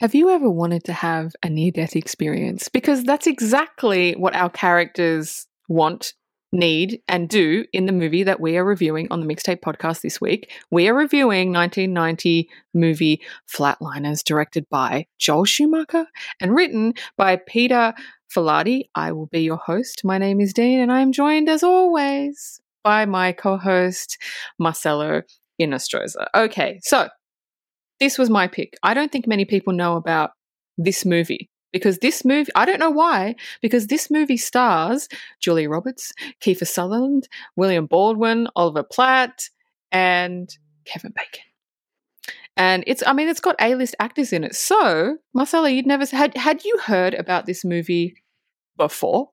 Have you ever wanted to have a near death experience? Because that's exactly what our characters want, need, and do in the movie that we are reviewing on the Mixtape podcast this week. We are reviewing 1990 movie Flatliners, directed by Joel Schumacher and written by Peter Filardi. I will be your host. My name is Dean, and I am joined, as always, by my co host, Marcelo Inostroza. Okay, so this was my pick. I don't think many people know about this movie because this movie, I don't know why, because this movie stars Julia Roberts, Kiefer Sutherland, William Baldwin, Oliver Platt, and Kevin Bacon. And it's, I mean, it's got A-list actors in it. So, Marcelo, you'd never had had you heard about this movie before?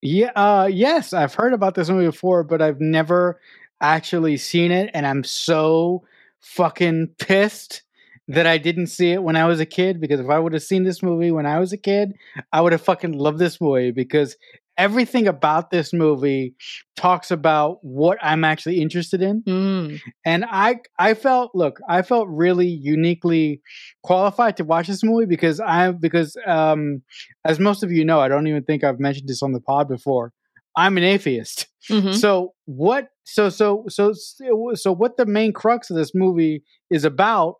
Yeah, uh, yes, I've heard about this movie before, but I've never actually seen it, and I'm so fucking pissed that I didn't see it when I was a kid because if I would have seen this movie when I was a kid, I would have fucking loved this movie because everything about this movie talks about what I'm actually interested in. Mm. And I I felt look, I felt really uniquely qualified to watch this movie because I because um as most of you know, I don't even think I've mentioned this on the pod before. I'm an atheist. Mhm. So what? So so so so what the main crux of this movie is about?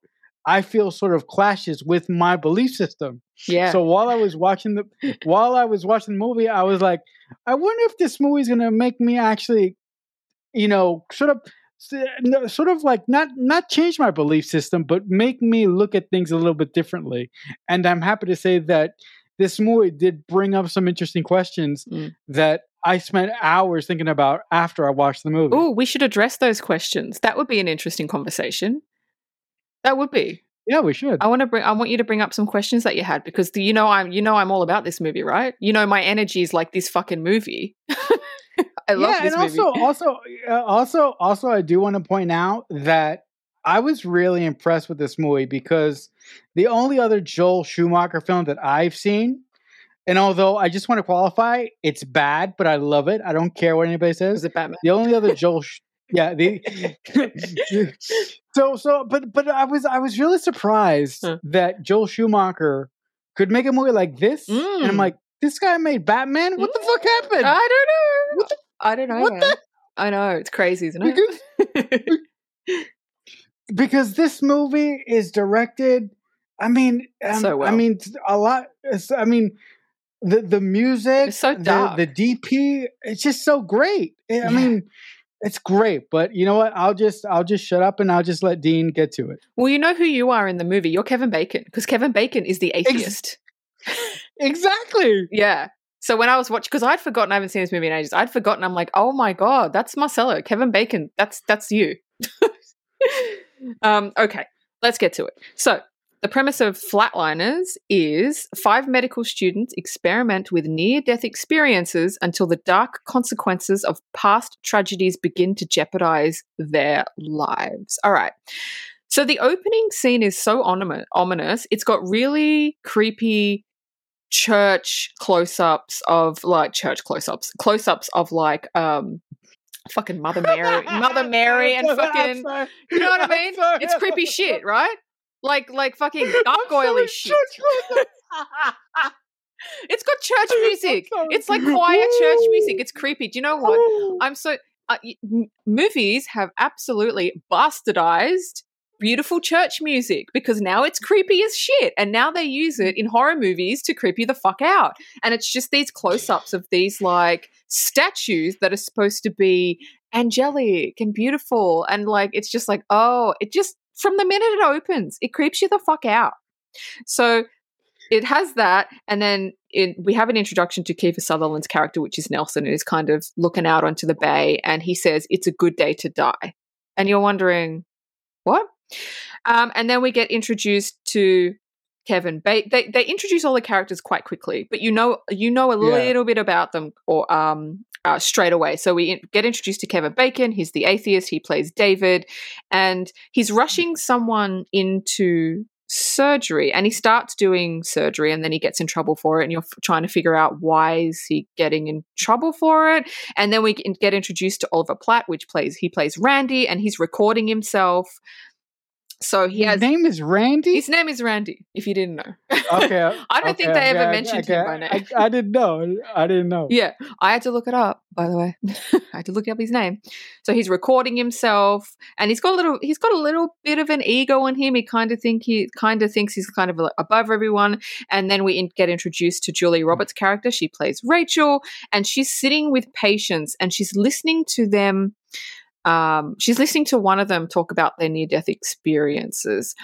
I feel sort of clashes with my belief system. Yeah. So while I was watching the while I was watching the movie, I was like, I wonder if this movie is gonna make me actually, you know, sort of sort of like not not change my belief system, but make me look at things a little bit differently. And I'm happy to say that this movie did bring up some interesting questions Mm. that I spent hours thinking about after I watched the movie. Oh, we should address those questions. That would be an interesting conversation. That would be. Yeah, we should. I want to bring. I want you to bring up some questions that you had because the, you know I'm. You know I'm all about this movie, right? You know my energy is like this fucking movie. I love yeah, this and movie. also, also, uh, also, also, I do want to point out that I was really impressed with this movie because the only other Joel Schumacher film that I've seen, and although I just want to qualify, it's bad, but I love it. I don't care what anybody says. it Batman? The only other Joel, Sch- yeah, the so so, but but I was I was really surprised Huh. that Joel Schumacher could make a movie like this, and Mm. I'm like, this guy made Batman. What the fuck happened? I don't know. What the- I don't know. what the- I know it's crazy, isn't it? Because because this movie is directed. I mean, um, So well. I mean, a lot. I mean, the the music, It's so the, dark. the DP, it's just so great. I Yeah. mean, it's great. But you know what? I'll just I'll just shut up and I'll just let Dean get to it. well, you know who you are in the movie. You're Kevin Bacon because Kevin Bacon is the atheist. Exactly. Yeah. So when I was watching, because I'd forgotten, I haven't seen this movie in ages. I'd forgotten. I'm like, oh my god, that's Marcelo, Kevin Bacon. That's that's you. um, okay, let's get to it. So the premise of Flatliners is five medical students experiment with near-death experiences until the dark consequences of past tragedies begin to jeopardize their lives. All right. So the opening scene is so ominous. ominous. It's got really creepy church close-ups of like church close-ups, close-ups of like um fucking Mother Mary, Mother Mary and fucking you know what I mean? It's creepy shit, right? Like like fucking gargoyle shit. It's got church music. It's like choir church music. It's creepy. Do you know what? I'm so uh, movies have absolutely bastardized beautiful church music because now it's creepy as shit and now they use it in horror movies to creep you the fuck out and it's just these close-ups of these like statues that are supposed to be angelic and beautiful and like it's just like oh it just from the minute it opens it creeps you the fuck out so it has that, and then it, we have an introduction to Kiefer Sutherland's character, which is Nelson, and is kind of looking out onto the bay, and he says, "It's a good day to die," and you're wondering, what? Um, and then we get introduced to Kevin. Ba- they they introduce all the characters quite quickly, but you know you know a Yeah. little bit about them or um uh, straight away. So we in- get introduced to Kevin Bacon. He's the atheist. He plays David, and he's rushing someone into surgery and he starts doing surgery and then he gets in trouble for it and you're f- trying to figure out why is he getting in trouble for it and then we get get introduced to Oliver Platt which plays he plays Randy and he's recording himself So he has His name is Randy. his name is Randy. If you didn't know, okay, I don't think okay, they ever okay, mentioned okay, him by name. I, I didn't know. I didn't know. Yeah, I had to look it up. By the way, I had to look up his name. So he's recording himself, and he's got a little. He's got a little bit of an ego in him. He kind of think he kind of thinks he's kind of above everyone. And then we in, get introduced to Julia hmm. Roberts' character. She plays Rachel, and she's sitting with patients, and she's listening to them. Um, she's listening to one of them talk about their near-death experiences.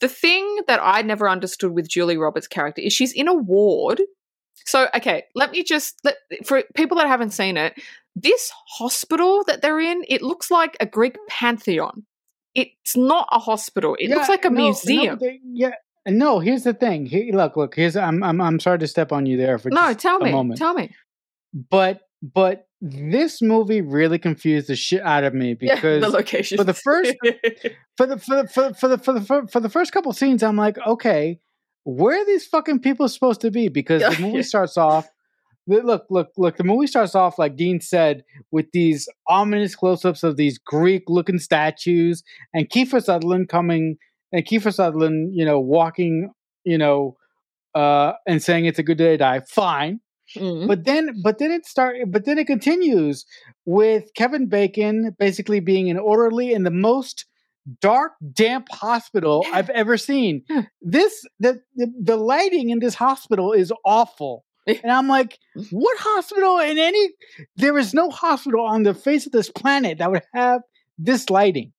The thing that I never understood with Julia Roberts' character is she's in a ward so, okay, let me just let, for people that haven't seen it, this hospital that they're in, it looks like a Greek pantheon. It's not a hospital. It looks like a no, no, museum. they- yeah. No, here's the thing. He, look, look. Here's I'm, I'm I'm sorry to step on you there for No, tell me. moment. Tell me. but but this movie really confused the shit out of me Yeah, because the location. for the first- for the for the for, the- for the for the for, for the first couple scenes, I'm like, okay, where are these fucking people supposed to be? Because the movie starts off. Look, look, look! The movie starts off like Dean said, with these ominous close-ups of these Greek-looking statues, and Kiefer Sutherland coming, and Kiefer Sutherland, you know, walking, you know, uh, and saying it's a good day to die. Fine, Mm. but then but then it start but then it continues with Kevin Bacon basically being an orderly in the most dark damp hospital I've ever seen. This the, the the lighting in this hospital is awful. And I'm like, what hospital in any there is no hospital on the face of this planet that would have this lighting.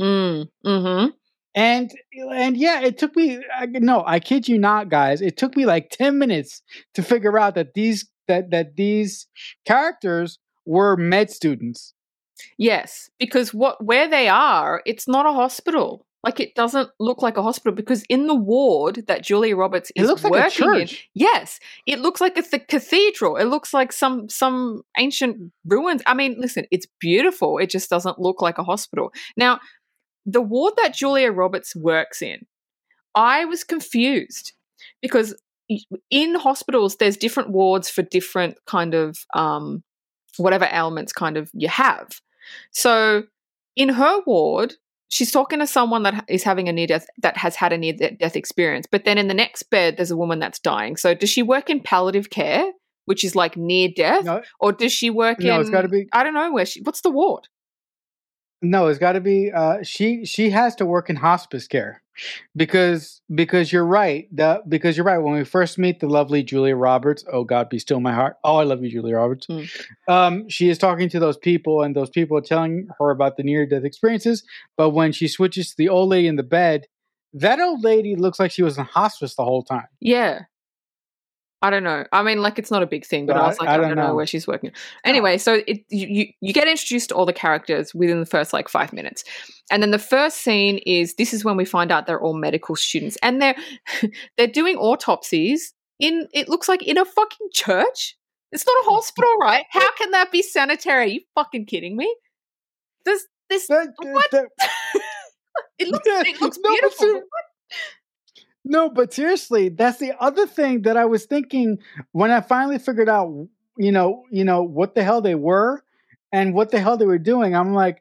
Mm. Mm-hmm. And and yeah, it took me no, I kid you not, guys. It took me like ten minutes to figure out that these that that these characters were med students. Yes, because what where they are, it's not a hospital. Like it doesn't look like a hospital because in the ward that Julia Roberts It is looks like a working in, yes, it looks like it's the cathedral. It looks like some some ancient ruins. I mean, listen, it's beautiful. It just doesn't look like a hospital. Now, the ward that Julia Roberts works in, I was confused because in hospitals there's different wards for different kind of um, whatever ailments kind of you have. So in her ward, she's talking to someone that is having a near death that has had a near death experience. But then in the next bed, there's a woman that's dying. So does she work in palliative care, which is like near death, No, or does she work no, in? it's got to be I don't know where she. What's the ward? No, it's got to be. Uh, she she has to work in hospice care because because you're right. The because you're right. When we first meet the lovely Julia Roberts, oh God, be still my heart. Oh, I love you, Julia Roberts. Mm. Um, she is talking to those people, and those people are telling her about the near death experiences. But when she switches to the old lady in the bed, that old lady looks like she was in hospice the whole time. Yeah. I don't know. I mean, like it's not a big thing, but But I was like, I I, don't don't know. know. where she's working. Anyway, so it you, you get introduced to all the characters within the first like five minutes, and then the first scene is this is when we find out they're all medical students, and they're they're doing autopsies in it looks like in a fucking church. It's not a hospital, right? How can that be sanitary? Are you fucking kidding me? This this That- What? that- it looks it looks beautiful. No, but seriously, that's the other thing that I was thinking when I finally figured out, you know, you know what the hell they were and what the hell they were doing. I'm like,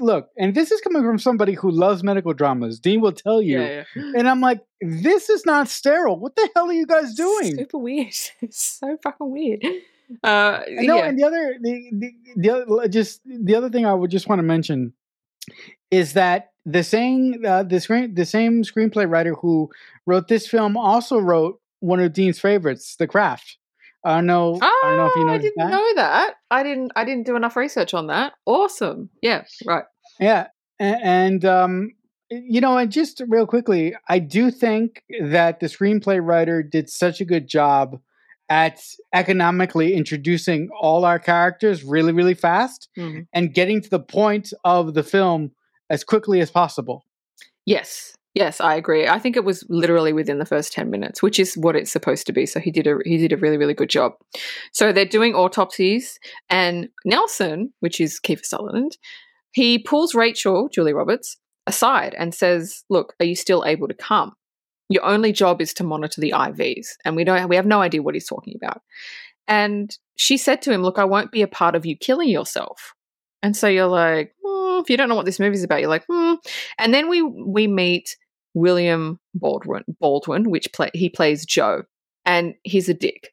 look, and this is coming from somebody who loves medical dramas. Dean will tell you, Yeah, yeah. and I'm like, this is not sterile. What the hell are you guys doing? Super weird. It's so fucking weird. Uh, No, yeah. and the other, the, the, the other, just the other thing I would just want to mention is that the same, uh, the screen, the same screenplay writer who wrote this film also wrote one of Dean's favorites, The Craft. I don't know. I don't know if you Oh, know I didn't that. know that. I didn't. I didn't do enough research on that. Awesome. Yeah. Right. Yeah, and, and um, you know, and just real quickly, I do think that the screenplay writer did such a good job at economically introducing all our characters really, really fast Mhm. and getting to the point of the film as quickly as possible. Yes. Yes, I agree. I think it was literally within the first ten minutes, which is what it's supposed to be. So he did a he did a really really good job. So they're doing autopsies, and Nelson, which is Kiefer Sutherland, he pulls Rachel, Julia Roberts, aside and says, "Look, are you still able to come? Your only job is to monitor the IVs, and we don't we have no idea what he's talking about." And she said to him, "Look, I won't be a part of you killing yourself." And so you're like, "Hmm, hmm, if you don't know what this movie's about, you're like, hmm. And then we we meet William Baldwin, Baldwin, which play, he plays Joe, and he's a dick.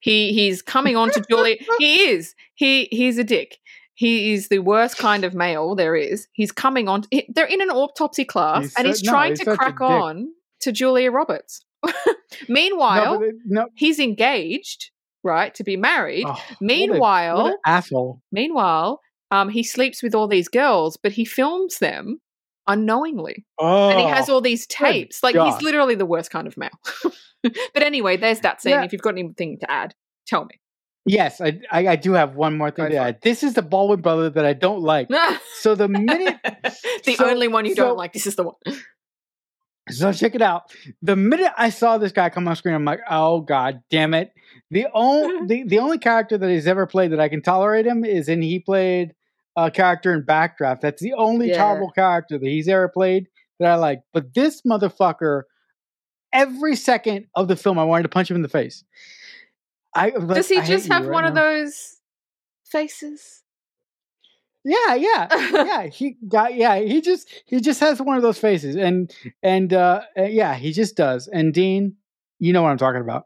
He he's coming on to Julie. he is. He he's a dick. He is the worst kind of male there is. He's coming on. He, they're in an autopsy class, He's and so- he's no, trying he's to crack on to Julia Roberts. Meanwhile, no, it- no. he's engaged, right, to be married. Oh, what a- Meanwhile, what asshole. meanwhile, um, he sleeps with all these girls, but he films them unknowingly, Oh, and he has all these tapes. Like God. he's literally the worst kind of male. but anyway, there's that scene. Yeah. If you've got anything to add, tell me. yes, I, I I do have one more thing Go to add. This is the Baldwin brother that I don't like. So the minute the So- only one you so- don't like. This is the one. So check it out. The minute I saw this guy come on screen, I'm like, oh god damn it. The only the, the only character that he's ever played that I can tolerate him is in he played a character in Backdraft. That's the only Yeah. character that he's ever played that I like. But this motherfucker, every second of the film, I wanted to punch him in the face. I like, Does he "I just have right one of those faces? Yeah, yeah, yeah. He got yeah. He just he just has one of those faces, and and uh, uh, yeah, he just does. And Dean, you know what I'm talking about.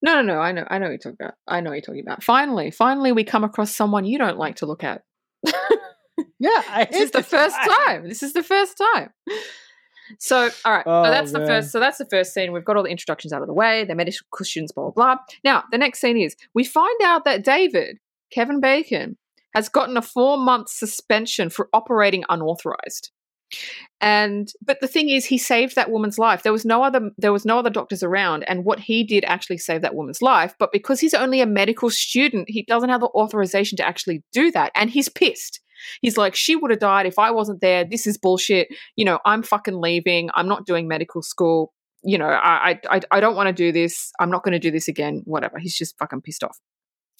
No, no, no. I know. I know what you're talking about. I know what you're talking about. Finally, finally, we come across someone you don't like to look at. Yeah, I this is the this first guy. time. This is the first time. So, all right. Oh, so that's the first. So that's the first scene. We've got all the introductions out of the way. The medical questions, blah blah blah. Now, the next scene is we find out that David Kevin Bacon has gotten a four month suspension for operating unauthorized. And but the thing is, he saved that woman's life. There was no other. There was no other doctors around, and what he did actually save that woman's life. But because he's only a medical student, he doesn't have the authorization to actually do that, and he's pissed. He's like, she would have died if I wasn't there. This is bullshit. You know, I'm fucking leaving. I'm not doing medical school. You know, I I I don't want to do this. I'm not going to do this again. Whatever. He's just fucking pissed off.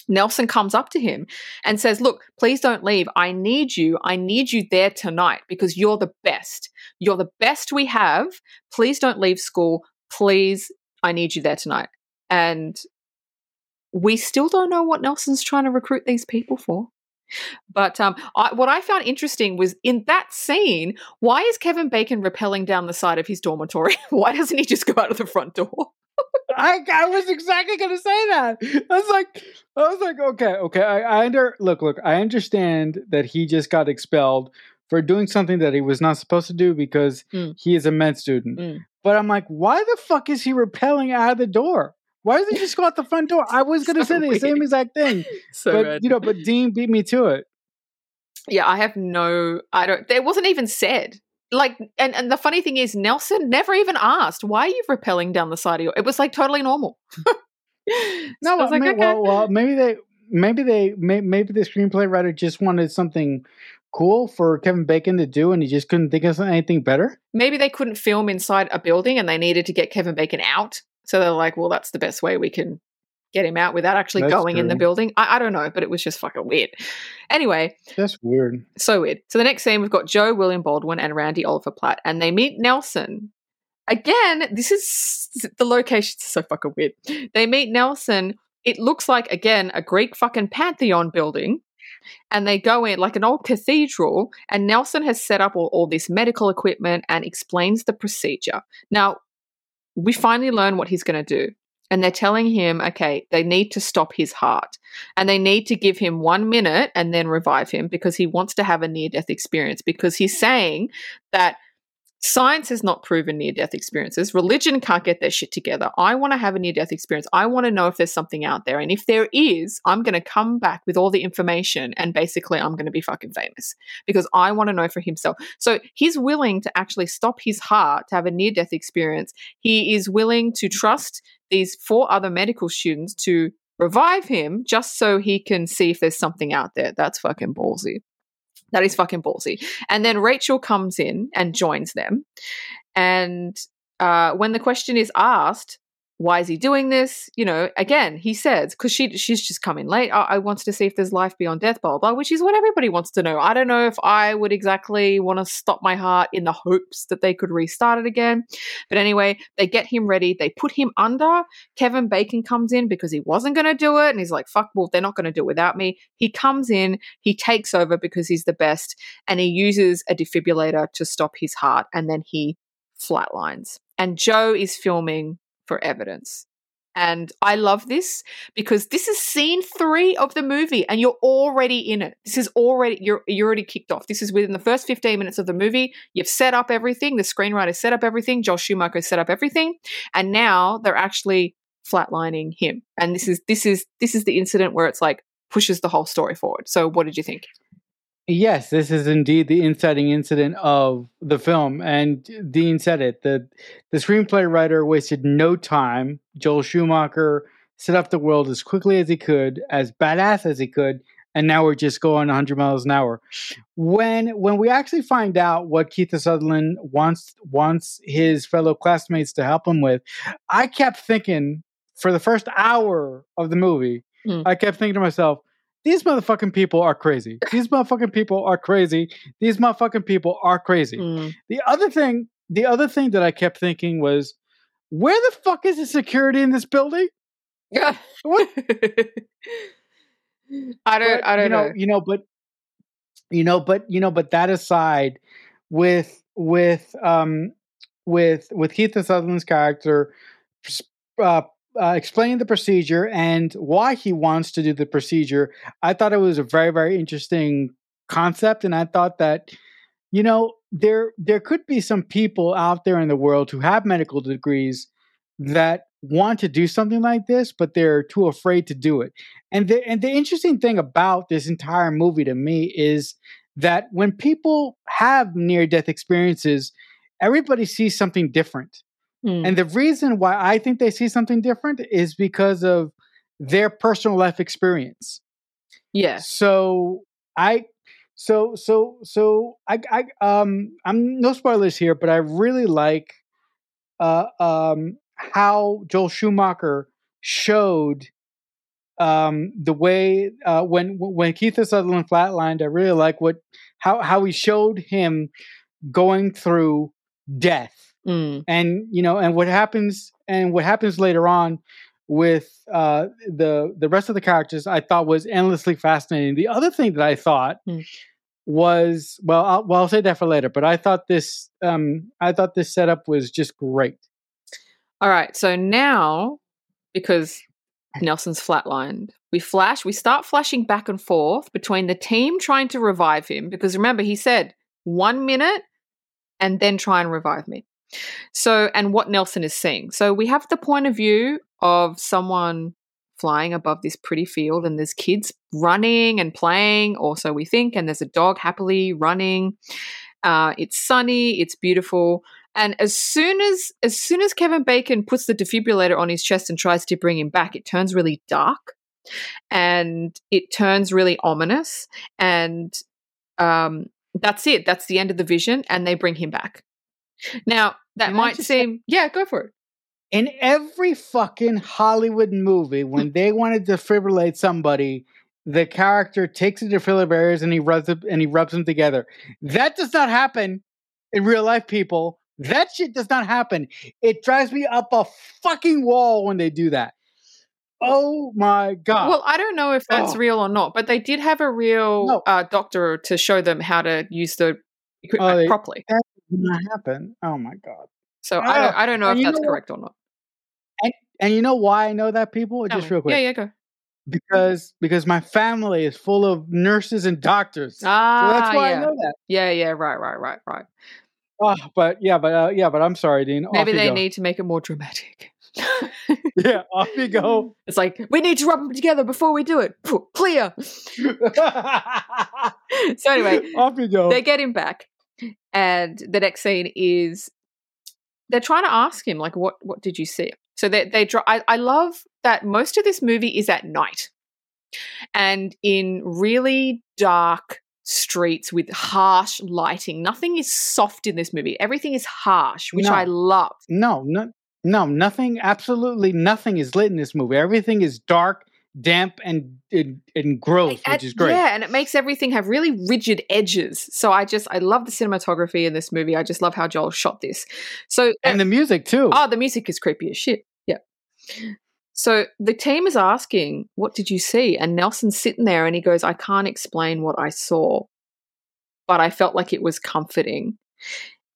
Nelson comes up to him and says, Look, please don't leave. I need you. I need you there tonight because you're the best. You're the best we have. Please don't leave school. Please, I need you there tonight. And we still don't know what Nelson's trying to recruit these people for. But um, I, what I found interesting was in that scene, why is Kevin Bacon rappelling down the side of his dormitory? why doesn't he just go out of the front door? I, I was exactly gonna say that. I was like, I was like, okay, okay. I, I under look, look. I understand that he just got expelled for doing something that he was not supposed to do because Mm. he is a med student. Mm. But I'm like, why the fuck is he repelling out of the door? Why doesn't he just go out the front door? I was gonna So say the same exact thing, So but you know, but Dean beat me to it. yeah, I have no. I don't. It wasn't even said. Like, and and the funny thing is, Nelson never even asked, "Why are you rappelling down the side of your?" It was like totally normal. No, So I was I like, mean, okay. well, well, maybe they, maybe they, may, maybe the screenplay writer just wanted something cool for Kevin Bacon to do, and he just couldn't think of anything better. maybe they couldn't film inside a building and they needed to get Kevin Bacon out. So they're like, well, that's the best way we can get him out without actually That's going in the building. I, I don't know, but it was just fucking weird. Anyway, That's weird. so weird. So the next scene, we've got Joe William Baldwin and Randy Oliver Platt, and they meet Nelson. Again, this is the location's so fucking weird. They meet Nelson. It looks like again a Greek fucking pantheon building. And they go in like an old cathedral, and Nelson has set up all, all this medical equipment and explains the procedure. Now, we finally learn what he's going to do. And they're telling him, okay, they need to stop his heart and they need to give him one minute and then revive him because he wants to have a near death experience. Because he's saying that science has not proven near death experiences, religion can't get their shit together. I want to have a near death experience. I want to know if there's something out there. And if there is, I'm going to come back with all the information and basically I'm going to be fucking famous because I want to know for himself. So he's willing to actually stop his heart to have a near death experience. He is willing to trust these four other medical students to revive him just so he can see if there's something out there. That's fucking ballsy. That is fucking ballsy. And then Rachel comes in and joins them. And uh, when the question is asked, why is he doing this? You know, again, he says, because she she's just coming late. I, I wanted to see if there's life beyond death, blah, blah, which is what everybody wants to know. I don't know if I would exactly want to stop my heart in the hopes that they could restart it again. But anyway, they get him ready. They put him under. Kevin Bacon comes in because he wasn't going to do it. And he's like, fuck, well, they're not going to do it without me. He comes in, he takes over because he's the best, and he uses a defibrillator to stop his heart. And then he flatlines. And Joe is filming for evidence. And I love this because this is scene three of the movie, and you're already in it. This is already you're you're already kicked off. This is within the first 15 minutes of the movie. You've set up everything. The screenwriter set up everything. Joel Schumacher set up everything, and now they're actually flatlining him. And this is this is this is the incident where it's like pushes the whole story forward. So, what did you think? Yes, this is indeed the inciting incident of the film, and Dean said it. the The screenplay writer wasted no time. Joel Schumacher set up the world as quickly as he could, as badass as he could, and now we're just going 100 miles an hour. When when we actually find out what Keith Sutherland wants wants his fellow classmates to help him with, I kept thinking for the first hour of the movie, mm. I kept thinking to myself these motherfucking people are crazy. These motherfucking people are crazy. These motherfucking people are crazy. Mm. The other thing, the other thing that I kept thinking was, where the fuck is the security in this building? Yeah. What? I don't. But, I don't you know, know. You know, but you know, but you know, but that aside, with with um with with Keith Sutherland's character uh, uh, explaining the procedure and why he wants to do the procedure, I thought it was a very, very interesting concept, and I thought that you know there there could be some people out there in the world who have medical degrees that want to do something like this, but they're too afraid to do it. And the and the interesting thing about this entire movie to me is that when people have near death experiences, everybody sees something different. Mm. And the reason why I think they see something different is because of their personal life experience. Yeah. So I so so so I I um I'm no spoilers here, but I really like uh um how Joel Schumacher showed um the way uh when when Keith Sutherland flatlined, I really like what how how he showed him going through death Mm. And you know, and what happens and what happens later on with uh, the the rest of the characters, I thought was endlessly fascinating. The other thing that I thought mm. was well, I'll, well, I'll say that for later. But I thought this um, I thought this setup was just great. All right, so now because Nelson's flatlined. We flash, we start flashing back and forth between the team trying to revive him because remember, he said one minute and then try and revive me. So, and what Nelson is seeing. So, we have the point of view of someone flying above this pretty field, and there's kids running and playing, or so we think, and there's a dog happily running. Uh, it's sunny, it's beautiful. And as soon as as soon as Kevin Bacon puts the defibrillator on his chest and tries to bring him back, it turns really dark and it turns really ominous. And um, that's it. That's the end of the vision, and they bring him back. Now, that Can might seem, say, yeah, go for it. In every fucking Hollywood movie, when they want to defibrillate somebody, the character takes the defibrillators and he rubs them, and he rubs them together. That does not happen in real life, people. That shit does not happen. It drives me up a fucking wall when they do that. Oh my god! Well, I don't know if that's oh. real or not, but they did have a real no. uh, doctor to show them how to use the equipment oh, they, properly. That not happen. Oh my god. So I don't, I don't know if that's correct or not. And and you know why I know that people? Just real quick. Yeah, yeah, go. Because because my family is full of nurses and doctors. Ah, so that's why yeah. I know that. Yeah, yeah, right, right, right, right. Oh, but yeah, but uh, yeah, but I'm sorry, Dean. Maybe they go. need to make it more dramatic. yeah, off you go. It's like we need to rub them together before we do it. Clear. so anyway, off you go. They get him back, and the next scene is they're trying to ask him like what what did you see so they they I, I love that most of this movie is at night and in really dark streets with harsh lighting nothing is soft in this movie everything is harsh which no. i love no no No, nothing. Absolutely nothing is lit in this movie. Everything is dark, damp, and and, and gross, which is great. Yeah, and it makes everything have really rigid edges. So I just I love the cinematography in this movie. I just love how Joel shot this. So uh And the music too. oh, the music is creepy as shit. Yeah. So the team is asking, "What did you see?" And Nelson's sitting there, and he goes, "I can't explain what I saw, but I felt like it was comforting."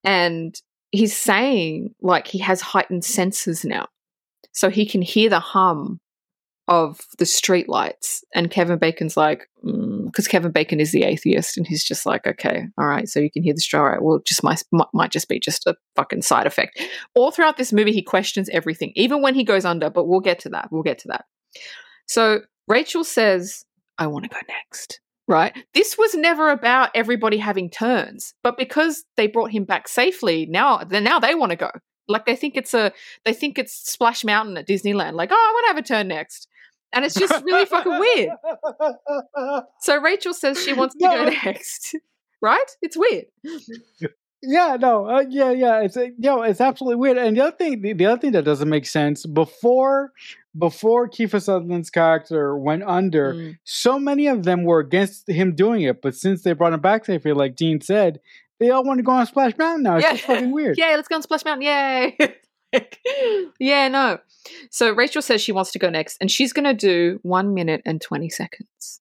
And he's saying like he has heightened senses now, so he can hear the hum of the streetlights. And Kevin Bacon's like, mm, because Kevin Bacon is the atheist, and he's just like, okay, all right, so you can hear the. All right, well, just might might- might just be just a fucking side effect. All throughout this movie, he questions everything, even when he goes under. But we'll get to that. We'll get to that. So Rachel says, "I want to go next." Right? This was never about everybody having turns, but because they brought him back safely, now then now they want to go. Like they think it's a they think it's Splash Mountain at Disneyland. Like, oh, I want to have a turn next, and it's just really fucking weird. So Rachel says she wants to go next. Right? It's weird. Yeah, no, uh, yeah, yeah. It's uh, yo, it's absolutely weird. And the other thing, the, the other thing that doesn't make sense before before Kiefer Sutherland's character went under, Mm. so many of them were against him doing it. But since they brought him back safely, like Dean said, they all want to go on Splash Mountain now. It's Yeah. just fucking weird. Yeah, let's go on Splash Mountain. Yay. Yeah, no. So Rachel says she wants to go next, and she's going to do one minute and 20 seconds.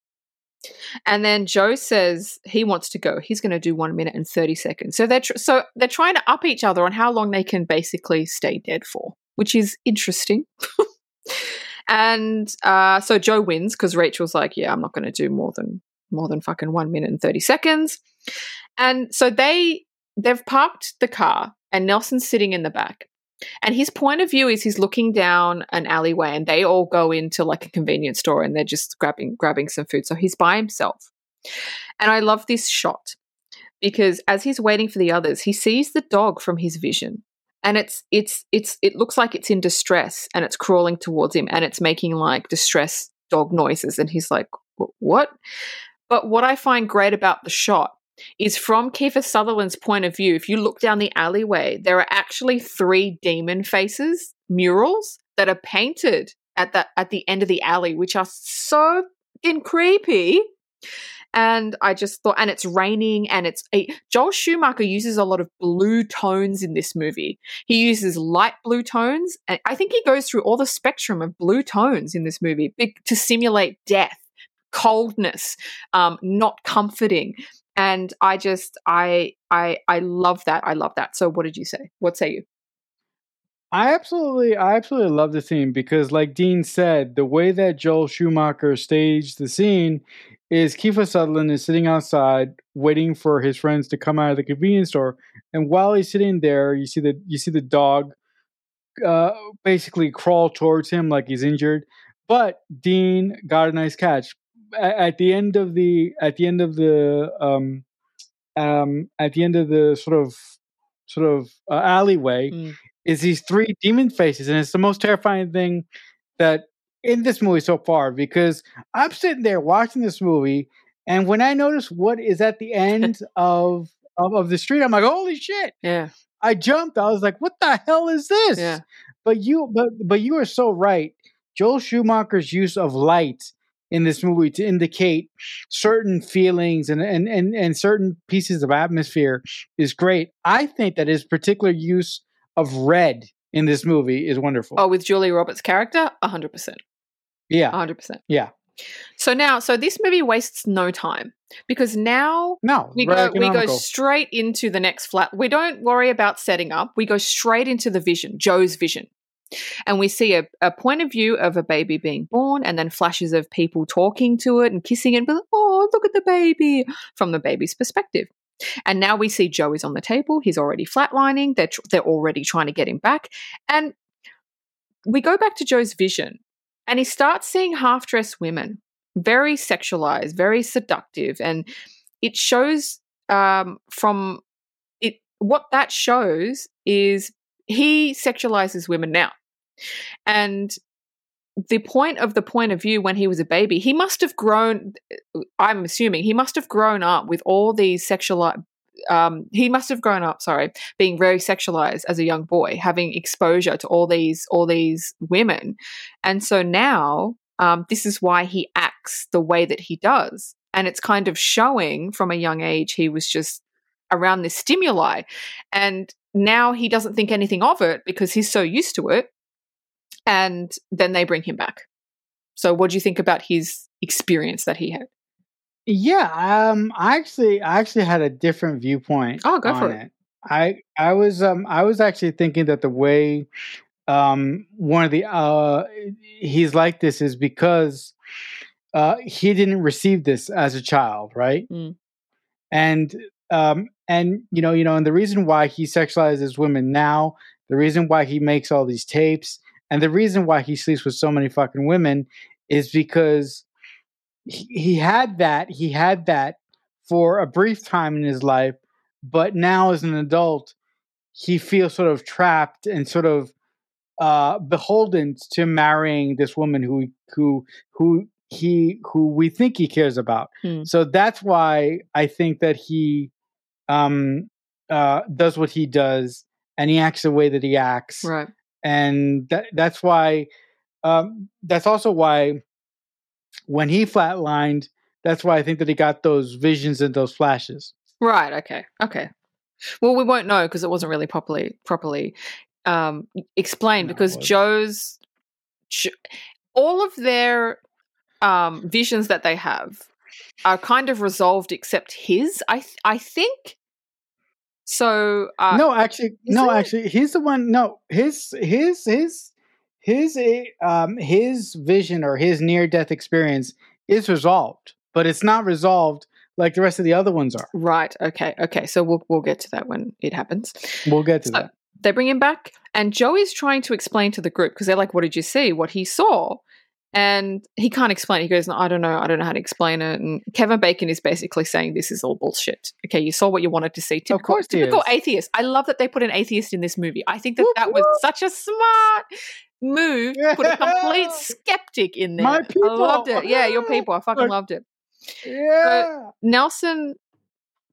And then Joe says he wants to go. He's going to do one minute and 30 seconds. So they're, tr- so they're trying to up each other on how long they can basically stay dead for, which is interesting. and uh, so Joe wins because Rachel's like, yeah, I'm not going to do more than more than fucking one minute and 30 seconds. And so they they've parked the car and Nelson's sitting in the back. And his point of view is he's looking down an alleyway and they all go into like a convenience store and they're just grabbing grabbing some food. So he's by himself. And I love this shot because as he's waiting for the others, he sees the dog from his vision. And it's it's it's it looks like it's in distress and it's crawling towards him and it's making like distress dog noises and he's like what? But what I find great about the shot is from Kiefer Sutherland's point of view. If you look down the alleyway, there are actually three demon faces murals that are painted at the at the end of the alley, which are so fucking creepy. And I just thought, and it's raining, and it's a, Joel Schumacher uses a lot of blue tones in this movie. He uses light blue tones, and I think he goes through all the spectrum of blue tones in this movie to simulate death, coldness, um, not comforting and i just i i i love that i love that. So what did you say? What say you? I absolutely, I absolutely love the scene because, like Dean said, the way that Joel Schumacher staged the scene is Kiefer Sutherland is sitting outside waiting for his friends to come out of the convenience store, and while he's sitting there, you see the you see the dog uh, basically crawl towards him like he's injured, but Dean got a nice catch at the end of the at the end of the um um at the end of the sort of sort of uh, alleyway Mm. is these three demon faces, and it's the most terrifying thing that in this movie so far because I'm sitting there watching this movie, and when I notice what is at the end of, of of the street, I'm like, holy shit! yeah I jumped. I was like, what the hell is this? yeah But you, but but you are so right. Joel Schumacher's use of light in this movie to indicate certain feelings and and and, and certain pieces of atmosphere is great. I think that his particular use of red in this movie is wonderful. oh with julia roberts character? 100% yeah, 100% yeah. so now so this movie wastes no time because now No, we go we go straight into the next flat. We don't worry about setting up. We go straight into the vision joe's vision and we see a, a point of view of a baby being born and then flashes of people talking to it and kissing it but oh look at the baby from the baby's perspective. And now we see joe is on the table he's already flatlining they're, tr- they're already trying to get him back. And we go back to joe's vision and he starts seeing half-dressed women very sexualized very seductive and it shows um, from it what that shows is he sexualizes women now. And the point of the point of view when he was a baby he must have grown i'm assuming he must have grown up with all these sexual um, he must have grown up, sorry, being very sexualized as a young boy, having exposure to all these all these women, and so now um, this is why he acts the way that he does, and it's kind of showing from a young age he was just around this stimuli, and now he doesn't think anything of it because he's so used to it, and then they bring him back. So, what do you think about his experience that he had? Yeah, um, I actually, I actually had a different viewpoint. Oh, go for on it. I, I was, um, I was actually thinking that the way, um, one of the, uh, he's like this is because, uh, he didn't receive this as a child, right? Mm. And, um, and you know, you know, and the reason why he sexualizes women now, the reason why he makes all these tapes, and the reason why he sleeps with so many fucking women is because he, he had that he had that for a brief time in his life but now as an adult he feels sort of trapped and sort of uh beholden to marrying this woman who who who he who we think he cares about Hmm. so that's why i think that he um uh does what he does and he acts the way that he acts Right. and that that's why um that's also why when he flatlined that's why i think that he got those visions and those flashes Right. Okay. Okay. Well, we won't know because it wasn't really properly properly um, explained No, because. Joe's Jo- all of their um, visions that they have are kind of resolved except his. I th- I think. So uh, no actually no it- actually he's the one no his his his his eh, um his vision or his near death experience is resolved but it's not resolved like the rest of the other ones are Right. Okay. Okay. So we'll we'll get to that when it happens. we'll get to So- that They bring him back, and Joey's trying to explain to the group because they're like, "What did you see? What he saw?" And he can't explain. He goes, no, "I don't know. I don't know how to explain it." And Kevin Bacon is basically saying, "This is all bullshit." Okay, you saw what you wanted to see. Typical, course typical atheist. I love that they put an atheist in this movie. I think that Whoop, that was whoop. such a smart move. to Put a complete skeptic in there. My I loved it. Yeah, your people. I fucking loved it. yeah Nelson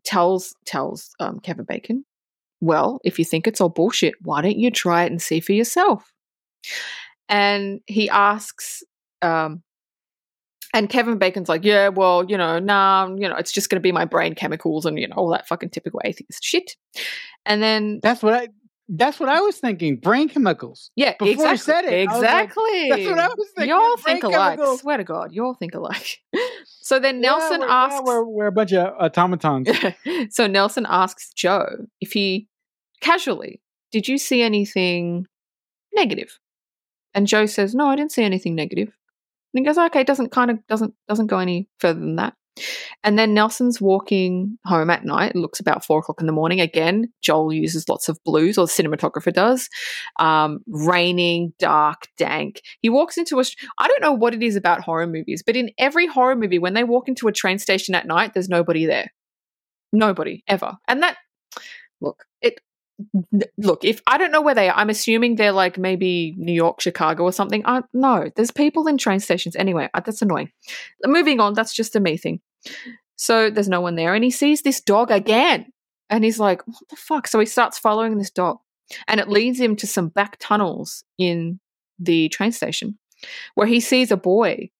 tells tells um, Kevin Bacon, "Well, if you think it's all bullshit, why don't you try it and see for yourself?" And he asks, um, and Kevin Bacon's like, "Yeah, well, you know, nah, you know, it's just going to be my brain chemicals and you know all that fucking typical atheist shit." And then, that's what i that's what i was thinking brain chemicals yeah, before exactly, said it, was like, exactly. that's what I was thinking, You all think alike. chemicals. Swear to God, you all think alike. so then Yeah, Nelson we're- yeah, asks, we're, we're a bunch of automatons so Nelson asks Joe if he casually, did you see anything negative? And Joe says, No, I didn't see anything negative. And he goes, Okay, doesn't kind of doesn't doesn't go any further than that. And then Nelson's walking home at night. It looks about four o'clock in the morning. Again, Joel uses lots of blues, or the cinematographer does. Um, raining, dark, dank. He walks into a. I don't know what it is about horror movies, but in every horror movie, when they walk into a train station at night, there's nobody there. Nobody ever. And that look, it look, if I don't know where they are, I'm assuming they're like maybe New York, Chicago or something. I no, there's people in train stations anyway. uh, That's annoying. Moving on, that's just a me thing. So there's no one there and he sees this dog again. And he's like, "What the fuck?" So he starts following this dog. And it leads him to some back tunnels in the train station where he sees a boy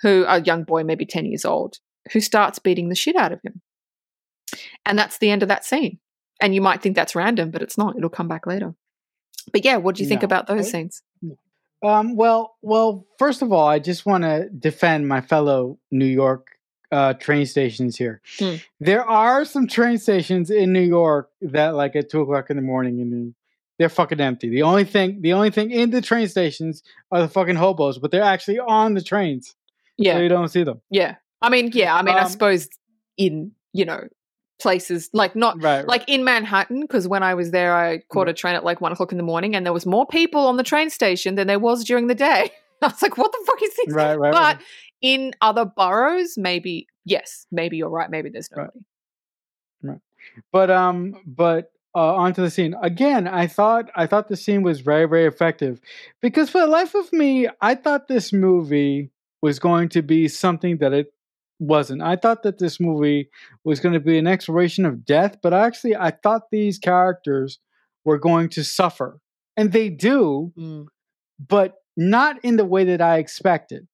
who a young boy maybe 10 years old who starts beating the shit out of him. And that's the end of that scene. And you might think that's random, but it's not. It'll come back later. But yeah, what do you think No. about those I- scenes? Um, well, well, first of all, I just want to defend my fellow New York uh, train stations here. Hmm. There are some train stations in New York that, like, at two o'clock in the morning, and they're fucking empty. The only thing, the only thing in the train stations are the fucking hobos, but they're actually on the trains, Yeah. so you don't see them. yeah. I mean, yeah. I mean, I Um, suppose in, you know, places like not Right, like in Manhattan, because when I was there, I caught a train at like one o'clock in the morning and there was more people on the train station than there was during the day. I was like, what the fuck is this? right, right. But in other boroughs, maybe, yes, maybe you're right. Maybe there's Right. nobody. but um but uh onto the scene again i thought i thought the scene was very very effective because for the life of me i thought this movie was going to be something that it wasn't. I thought that this movie was going to be an exploration of death, but actually, I thought these characters were going to suffer, and they do, Mm. but not in the way that I expected.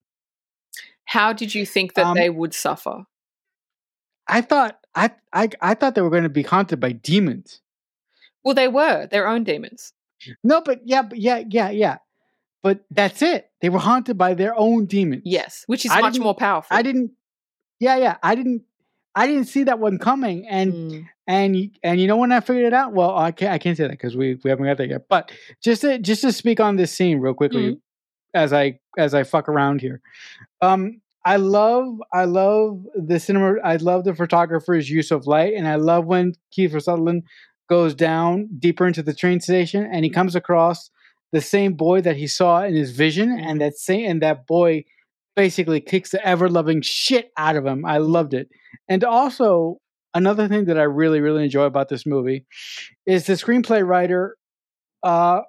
How did you think that Um, they would suffer? I thought I I, I thought they were going to be haunted by demons. Well, they were their own demons. No, but yeah, but yeah, yeah, yeah. But that's it. They were haunted by their own demons. Yes, which is I much more powerful. I didn't. Yeah, yeah. I didn't. I didn't see that one coming, and Mm. and and you know when I figured it out. Well, I can't. I can't say that because we we haven't got there yet. But just to just to speak on this scene real quickly, Mhm. as I as I fuck around here. Um, I love I love the cinema. I love the photographer's use of light, and I love when Kiefer Sutherland goes down deeper into the train station, and he comes across the same boy that he saw in his vision, and that same and that boy basically kicks the ever loving shit out of him. I loved it, and also another thing that I really really enjoy about this movie is the screenplay writer. Uh,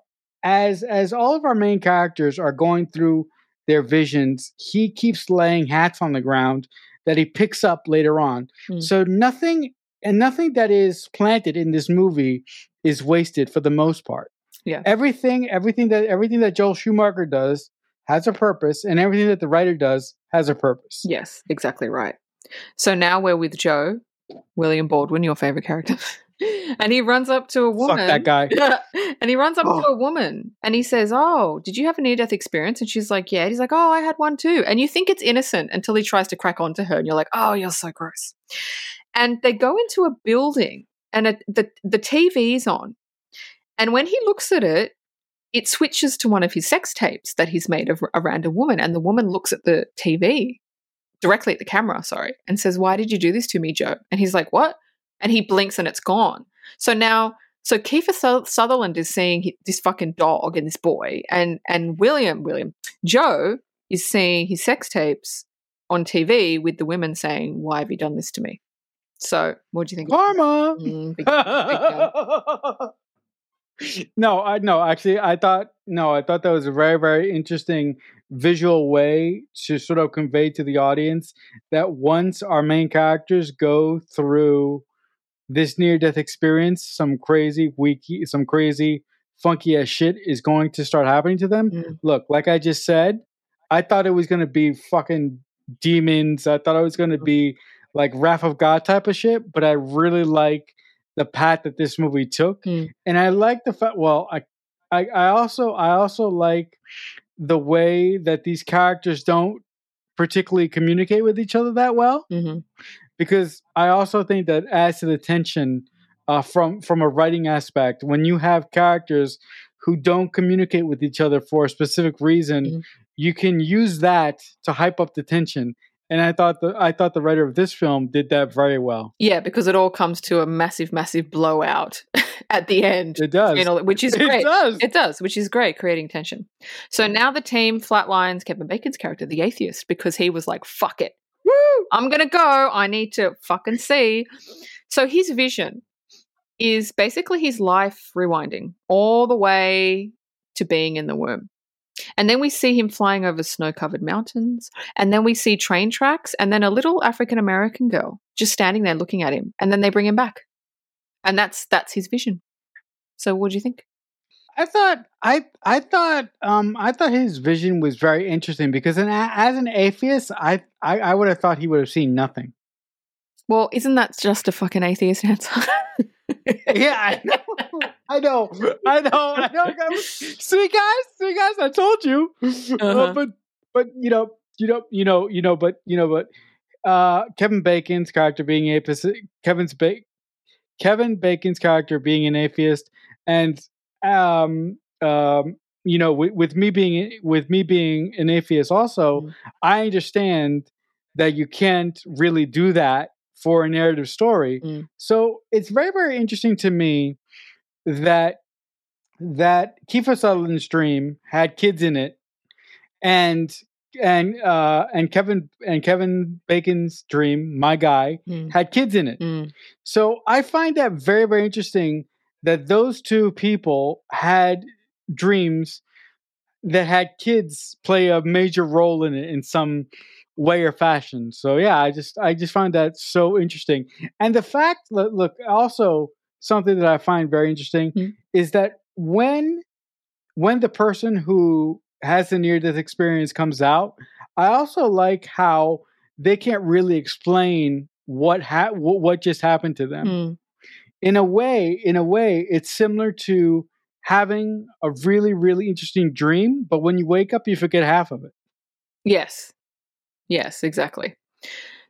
as as all of our main characters are going through their visions, he keeps laying hats on the ground that he picks up later on. Hmm. So nothing and nothing that is planted in this movie is wasted for the most part. Yeah. Everything everything that everything that Joel Schumacher does has a purpose and everything that the writer does has a purpose. Yes, exactly right. So now we're with Joe, William Baldwin, your favorite character. and he runs up to a woman. Fuck that guy. and he runs up to Oh. a woman and he says, Oh, did you have a near death experience? And she's like, Yeah. And he's like, Oh, I had one too. And you think it's innocent until he tries to crack onto her. And you're like, Oh, you're so gross. And they go into a building and it, the, the TV's on. And when he looks at it, it switches to one of his sex tapes that he's made of a random woman. And the woman looks at the TV directly at the camera, sorry, and says, Why did you do this to me, Joe? And he's like, What? And he blinks and it's gone. So now, so Kiefer Sutherland is seeing this fucking dog and this boy, and and William, William, Joe is seeing his sex tapes on TV with the women saying, "Why have you done this to me?" So, what do you think? Karma. Mm, big- gun. no, I no, actually I thought no, I thought that was a very, very interesting visual way to sort of convey to the audience that once our main characters go through this near death experience, some crazy weaky some crazy funky ass shit is going to start happening to them. Mm. Look, like I just said, I thought it was gonna be fucking demons. I thought it was gonna be like Wrath of God type of shit, but I really like the path that this movie took, Hmm. and I like the fact. Well, I, I, I also, I also like the way that these characters don't particularly communicate with each other that well, Mhm. because I also think that adds to the tension uh, from from a writing aspect when you have characters who don't communicate with each other for a specific reason. Mhm. You can use that to hype up the tension. And I thought the I thought the writer of this film did that very well. Yeah, because it all comes to a massive, massive blowout at the end, It does. you know, which is it great. does. It does, which is great, creating tension. So now the team flatlines Kevin Bacon's character, the atheist, because he was like, fuck it. Woo! I'm going to go. I need to fucking see. So his vision is basically his life rewinding all the way to being in the womb. And then we see him flying over snow covered mountains. And then we see train tracks and then a little African American girl just standing there looking at him. And then they bring him back. And that's that's his vision. So what do you think? I thought I I thought um I thought his vision was very interesting because an, as an atheist, I, I I would have thought he would have seen nothing. Well, isn't that just a fucking atheist answer? Yeah, I know, I know, I know, I know. guys. See, guys, see, guys, I told you. Uh, Uh-huh. but but you know, you know, you know, you know, but you know, but uh, Kevin Bacon's character being atheist, Kevin's ba- Kevin Bacon's character being an atheist, and um um you know, with, with me being with me being an atheist, also, Mhm. I understand that you can't really do that for a narrative story. Mm. So it's very, very interesting to me that that Kiefer Sutherland's dream had kids in it, and and uh, and Kevin and Kevin Bacon's dream, my guy, Mm, had kids in it. mm, So I find that very, very interesting that those two people had dreams that had kids play a major role in it in some way or fashion. So yeah, I just I just find that so interesting. And the fact look, also something that I find very interesting Mhm. is that when when the person who has the near death experience comes out, I also like how they can't really explain what ha- what, what just happened to them. Mm. In a way, in a way, it's similar to having a really really interesting dream, but when you wake up, you forget half of it. Yes. Yes, exactly.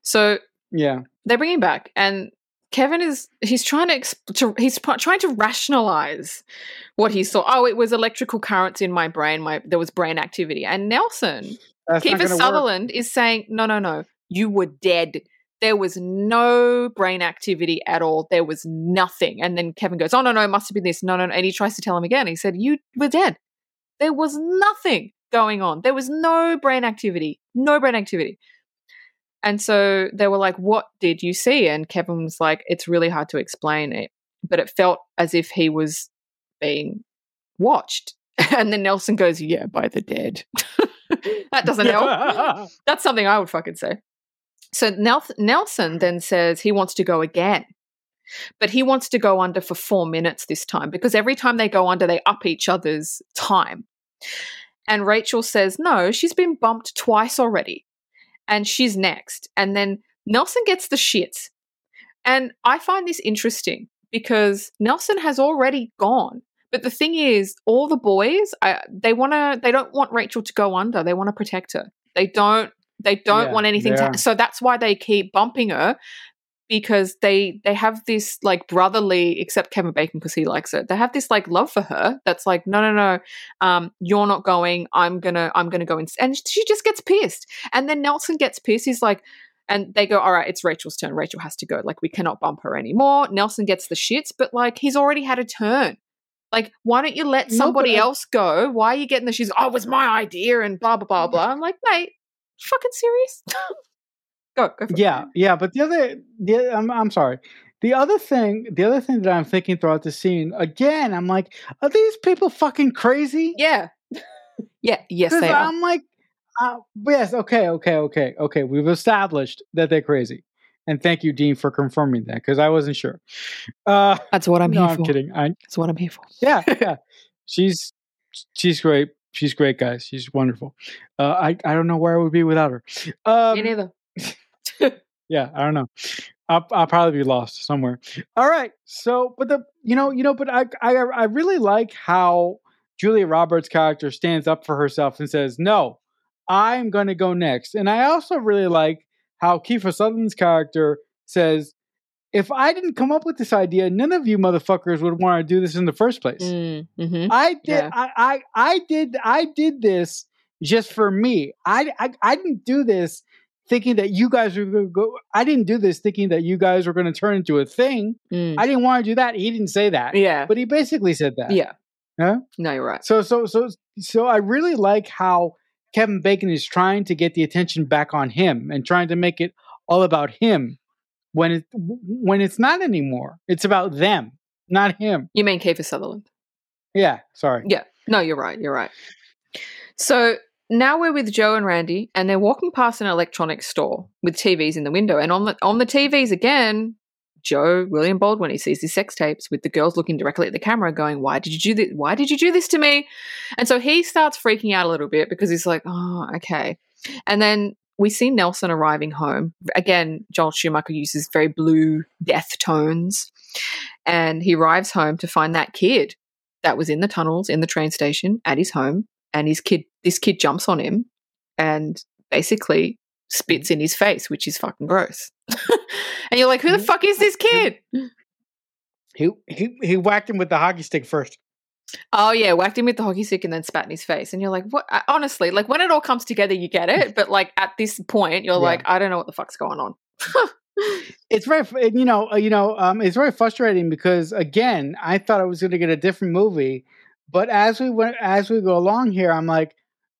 So Yeah. they bring him back and Kevin is he's trying to, exp- to he's p- trying to rationalize what he saw. Oh, it was electrical currents in my brain. My there was brain activity. And Nelson, That's Kiefer gonna work. Sutherland is saying, "No, no, no. You were dead. There was no brain activity at all. There was nothing." And then Kevin goes, "Oh no, no, it must have been this. No, no." no. And he tries to tell him again. He said, "You were dead. There was nothing going on. There was no brain activity. No brain activity." And so they were like, What did you see? And Kevin was like, It's really hard to explain it. But it felt as if he was being watched. And then Nelson goes, Yeah, by the dead. that doesn't help. That's something I would fucking say. So Nelson then says he wants to go again. But he wants to go under for four minutes this time because every time they go under, they up each other's time. And Rachel says, No, she's been bumped twice already and she's next. And then Nelson gets the shits. And I find this interesting because Nelson has already gone. But the thing is, all the boys, I, they want to, they don't want Rachel to go under. They want to protect her. They don't, they don't Yeah, want anything yeah. to. So that's why they keep bumping her because they they have this like brotherly except Kevin Bacon because he likes it. They have this like love for her that's like no no no um you're not going I'm going to I'm to go in and she just gets pissed. And then Nelson gets pissed. He's like and they go all right it's Rachel's turn. Rachel has to go. Like we cannot bump her anymore. Nelson gets the shits but like he's already had a turn. Like why don't you let somebody I- else go? Why are you getting the shits? Oh, it was my idea and blah blah blah blah. I'm like, mate, fucking serious? go, go for it. yeah yeah but the other the, I'm, I'm sorry the other thing the other thing that i'm thinking throughout the scene again i'm like are these people fucking crazy Yeah. yeah, yes they are. i'm like uh, yes okay okay okay okay we've established that they're crazy and thank you dean for confirming that because i wasn't sure uh That's what I'm no here i'm for. kidding i That's what I'm here for. yeah yeah she's she's great she's great guys she's wonderful uh i i don't know where i would be without her um Me neither. yeah i don't know I'll, I'll probably be lost somewhere all right so but the you know you know but i i, I really like how julia roberts character stands up for herself and says no i'm going to go next and i also really like how kiefer sutherland's character says if i didn't come up with this idea none of you motherfuckers would want to do this in the first place Mm, mhm. I did. Yeah. I, I I did. I did this just for me. I, I I didn't do this thinking that you guys were going to go. I didn't do this thinking that you guys were going to turn into a thing. Mm. I didn't want to do that. He didn't say that, Yeah. but he basically said that. Yeah. Huh? No, you're right. So so so so I really like how Kevin Bacon is trying to get the attention back on him and trying to make it all about him when it when it's not anymore. It's about them, not him. You mean Kiefer Sutherland? Yeah. Sorry. Yeah. No, you're right. You're right. So now we're with Joe and Randy, and they're walking past an electronics store with TVs in the window, and on the on the TVs again, Joe William Baldwin he sees these sex tapes with the girls looking directly at the camera, going, "Why did you do this? Why did you do this to me?" And so he starts freaking out a little bit because he's like, "Oh, okay," and then. We see Nelson arriving home. Again, Joel Schumacher uses very blue death tones. And he arrives home to find that kid that was in the tunnels in the train station at his home and his kid this kid jumps on him and basically spits in his face which is fucking gross. And you're like who the fuck is this kid? He he he whacked him with the hockey stick first. oh yeah whacked him with the hockey stick and then spat in his face. And you're like what? I- honestly like when it all comes together you get it but like at this point you're Yeah. like i don't know what the fuck's going on. It's very, you know, uh, you know, um, it's very frustrating because again, I thought I was going to get a different movie, but as we went, as we go along here, I'm like,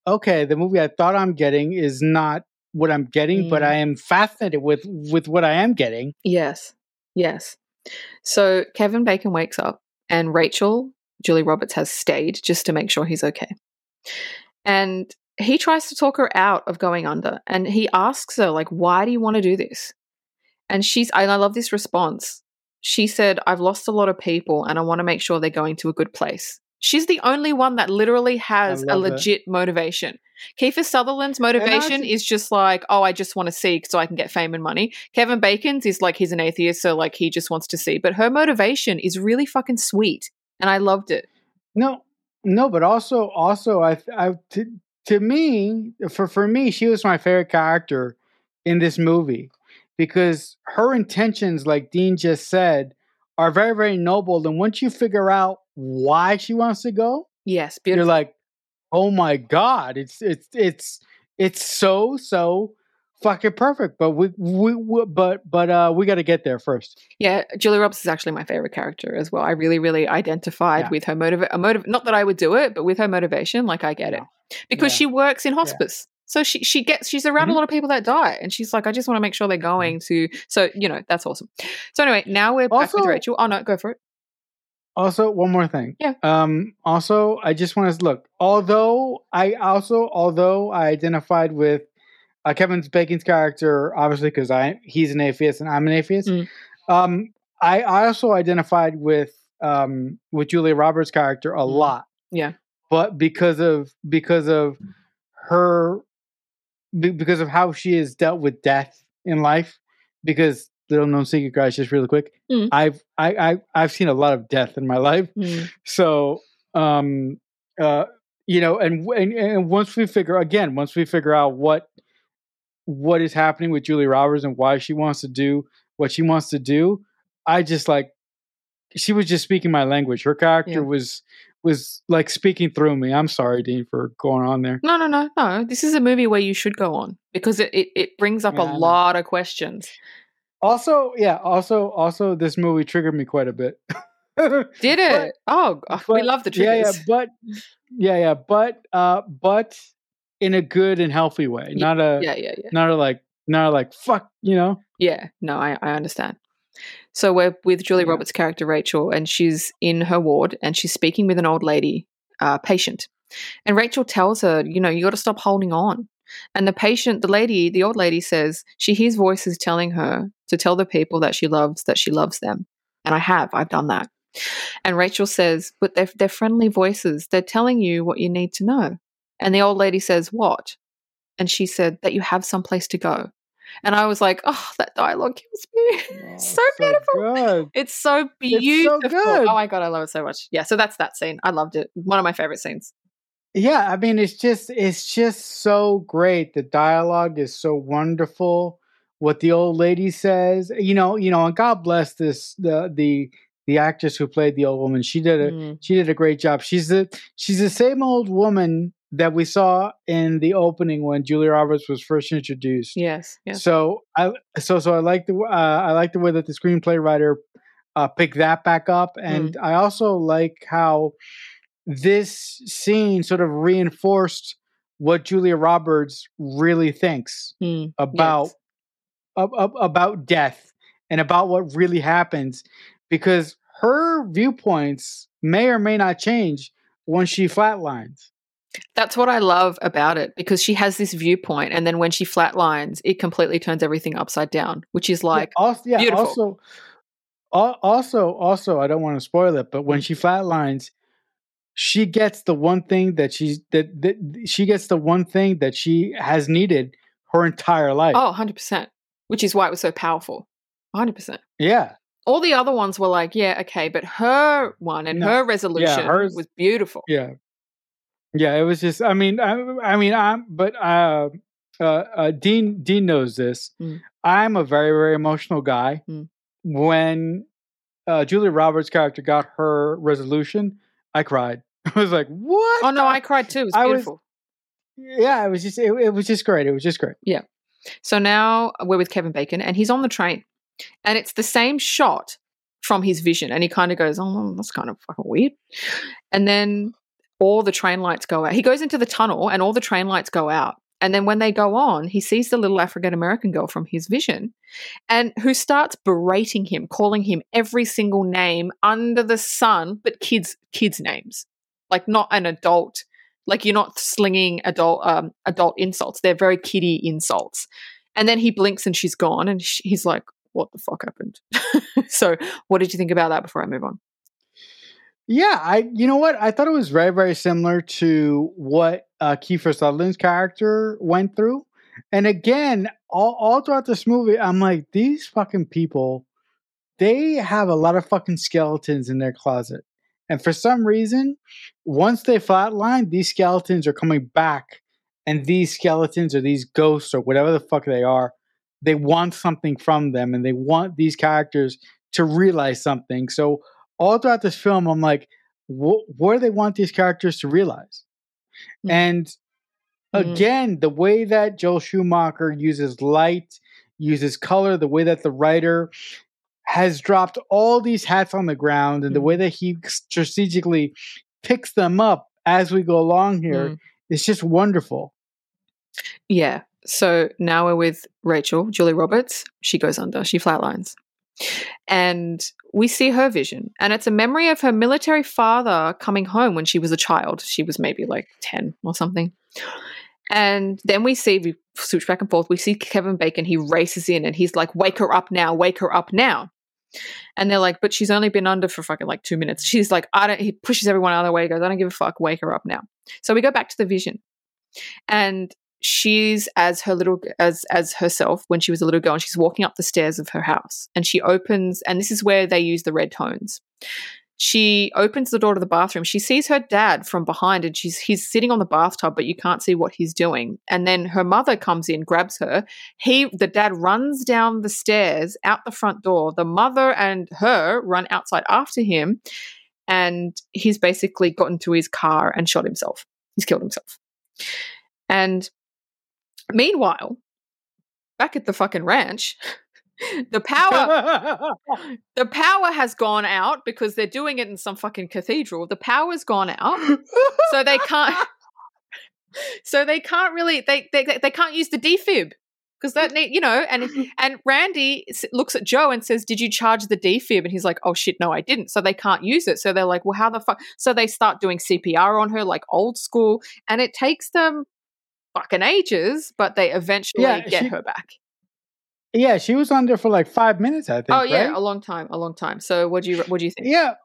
okay, the movie I thought I'm getting is not what I'm getting, but Mm. I am fascinated with with what I am getting. Yes. Yes. So Kevin Bacon wakes up and Rachel, Julie Roberts, has stayed just to make sure he's okay. And he tries to talk her out of going under and he asks her like why do you want to do this and she's and i love this response she said i've lost a lot of people and i want to make sure they're going to a good place she's the only one that literally has a legit motivation. Kiefer sutherland's motivation is just like oh i just want to see so i can get fame and money. Kevin bacon's is like he's an atheist so like he just wants to see but her motivation is really fucking sweet and i loved it. No, no, but also, also, I, I, to, to me, for for me, she was my favorite character in this movie because her intentions, like Dean just said, are very, very noble. And once you figure out why she wants to go, yes you're like, oh my god, it's it's it's it's so so fucking perfect. But we we, we but but uh, we got to get there first. Yeah, Julie Roberts is actually my favorite character as well. I really, really identified Yeah. with her motive. A motive, not that I would do it, but with her motivation, like I get it because Yeah. she works in hospice. So she she gets she's around Mhm. a lot of people that die, and she's like, I just want to make sure they're going to. So you know that's awesome. So anyway, now we're back with Rachel. Oh no, go for it. Also, one more thing. Yeah. Um. Also, I just want to look. Although I also, although I identified with uh, Kevin Bacon's character, obviously because I he's an atheist and I'm an atheist. Mm. Um. I, I also identified with um with Julia Roberts' character a Mm. lot. Yeah. But because of because of her because of how she has dealt with death in life, because little known secret, guys, just really quick. Mm. I've I, I I've seen a lot of death in my life. Mm. So, um, uh, you know, and, and and once we figure again, once we figure out what what is happening with Julie Roberts and why she wants to do what she wants to do, I just like she was just speaking my language. Her character Yeah. was was like speaking through me. I'm sorry, Dean, for going on there. No, no, no, no. This is a movie where you should go on because it it, it brings up Yeah, a lot of questions. Also, yeah, also also this movie triggered me quite a bit. Did it? oh, oh, we love the triggers. yeah, yeah, but yeah, yeah, but uh, but in a good and healthy way, Yeah, not a yeah, yeah, yeah. not a like not a like fuck, you know. Yeah, no, I, I understand. So we're with Julie Yeah. Roberts' character Rachel, and she's in her ward and she's speaking with an old lady uh, patient. And Rachel tells her, you know, you got to stop holding on. And the patient, the lady, the old lady says she hears voices telling her to tell the people that she loves that she loves them. And I have, I've done that. And Rachel says, but they're, they're friendly voices. They're telling you what you need to know. And the old lady says, what? And she said, that you have someplace to go. And I was like, oh, that dialogue kills me. so beautiful. It's so so beautiful. good. Oh my god, I love it so much. Yeah, so that's that scene. I loved it. One of my favorite scenes. Yeah, I mean, it's just it's just so great. The dialogue is so wonderful. What the old lady says, you know, you know, and God bless this the the the actress who played the old woman. She did a Mm. she did a great job. She's the she's the same old woman that we saw in the opening when Julia Roberts was first introduced. Yes, yes. So I so so I like the uh, I like the way that the screenplay writer uh, picked that back up, and I also like how this scene sort of reinforced what Julia Roberts really thinks Mm, about yes. ab- ab- about death and about what really happens, because her viewpoints may or may not change when she flatlines. That's what I love about it because she has this viewpoint, and then when she flatlines, it completely turns everything upside down, which is like, yeah, also, yeah, beautiful. also, also, also, I don't want to spoil it, but when she flatlines, she gets the one thing that she's that, that she gets the one thing that she has needed her entire life. oh, 100%, which is why it was so powerful. 100%. yeah, All the other ones were like, yeah, okay, but her one and No. her resolution hers- was beautiful. yeah, yeah. It was just, I mean, I, I mean, I'm, but uh, uh, uh, Dean Dean knows this. Mm. I'm a very very emotional guy. Mm. When uh, Julia Roberts' character got her resolution, I cried. I was like, "What?" Oh, no, I cried too. It was I was- beautiful. yeah, it was just it, it was just great. It was just great. Yeah. So now we're with Kevin Bacon and he's on the train. And it's the same shot from his vision. And he kind of goes, Oh, that's kind of fucking weird. And then all the train lights go out. He goes into the tunnel and all the train lights go out. And then when they go on, he sees the little African American girl from his vision and who starts berating him, calling him every single name under the sun, but kids kids names. Like not an adult Like you're not slinging adult um, adult insults. They're very kiddie insults. And then he blinks and she's gone, and sh- he's like, "What the fuck happened?" so, what did you think about that before I move on? Yeah, I you know what? I thought it was very very similar to what uh, Kiefer Sutherland's character went through. And again, all, all throughout this movie, I'm like, these fucking people, they have a lot of fucking skeletons in their closet. And for some reason, once they flatline, these skeletons are coming back. And these skeletons or these ghosts or whatever the fuck they are, they want something from them and they want these characters to realize something. So all throughout this film, I'm like, wh- what do they want these characters to realize? Mm. And mm. again, the way that Joel Schumacher uses light, uses color, the way that the writer has dropped all these hats on the ground, and the way that he strategically picks them up as we go along here, mm. it's just wonderful. Yeah. So now we're with Rachel, Julie Roberts. She goes under, she flatlines. And we see her vision. And it's a memory of her military father coming home when she was a child. She was maybe like 10 or something. And then we see, we switch back and forth. We see Kevin Bacon. He races in and he's like, wake her up now, wake her up now. And they're like, but she's only been under for fucking like two minutes. She's like, I don't, he pushes everyone out of the way, He goes, I don't give a fuck, wake her up now. So we go back to the vision. And she's as her little as as herself when she was a little girl and she's walking up the stairs of her house and she opens and this is where they use the red tones she opens the door to the bathroom. She sees her dad from behind and she's he's sitting on the bathtub but you can't see what he's doing. And then her mother comes in grabs her. He the dad runs down the stairs out the front door. The mother and her run outside after him and he's basically got into his car and shot himself. He's killed himself. And Meanwhile, back at the fucking ranch, the power the power has gone out because they're doing it in some fucking cathedral. The power's gone out. so they can't so they can't really they they they can't use the defib because that need you know and and Randy looks at Joe and says did you charge the defib and he's like oh shit no I didn't so they can't use it so they're like well how the fuck so they start doing CPR on her like old school and it takes them fucking ages, but they eventually yeah, get she, her back. Yeah, she was on there for like five minutes, I think. Oh yeah, right? a long time, a long time. So what do you what do you think? Yeah,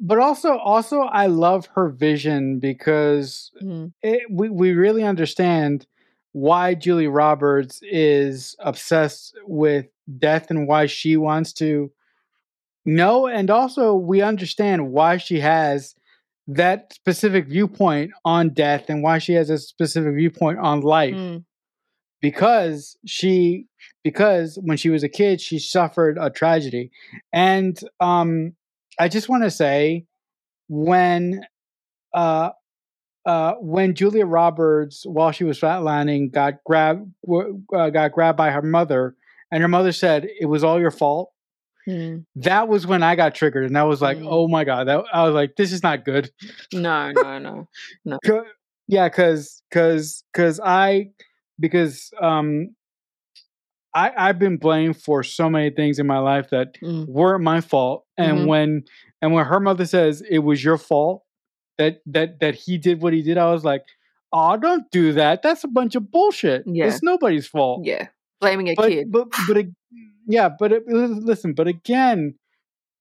but also also I love her vision because mm. it, we we really understand why Julie Roberts is obsessed with death and why she wants to know, and also we understand why she has that specific viewpoint on death and why she has a specific viewpoint on life. Mm. Because she because when she was a kid she suffered a tragedy. And um I just want to say when uh uh, when Julia Roberts, while she was flatlining, got grabbed, uh, got grabbed by her mother, and her mother said it was all your fault. Mm. That was when I got triggered, and I was like, mm. "Oh my god!" That, I was like, "This is not good." No, no, no, no. yeah, because because because I because um I I've been blamed for so many things in my life that mm. weren't my fault, and mm-hmm. when and when her mother says it was your fault that that that he did what he did, I was like, "Oh, don't do that. That's a bunch of bullshit. Yeah. It's nobody's fault." Yeah, blaming a but, kid. But but yeah, but it, listen, but again,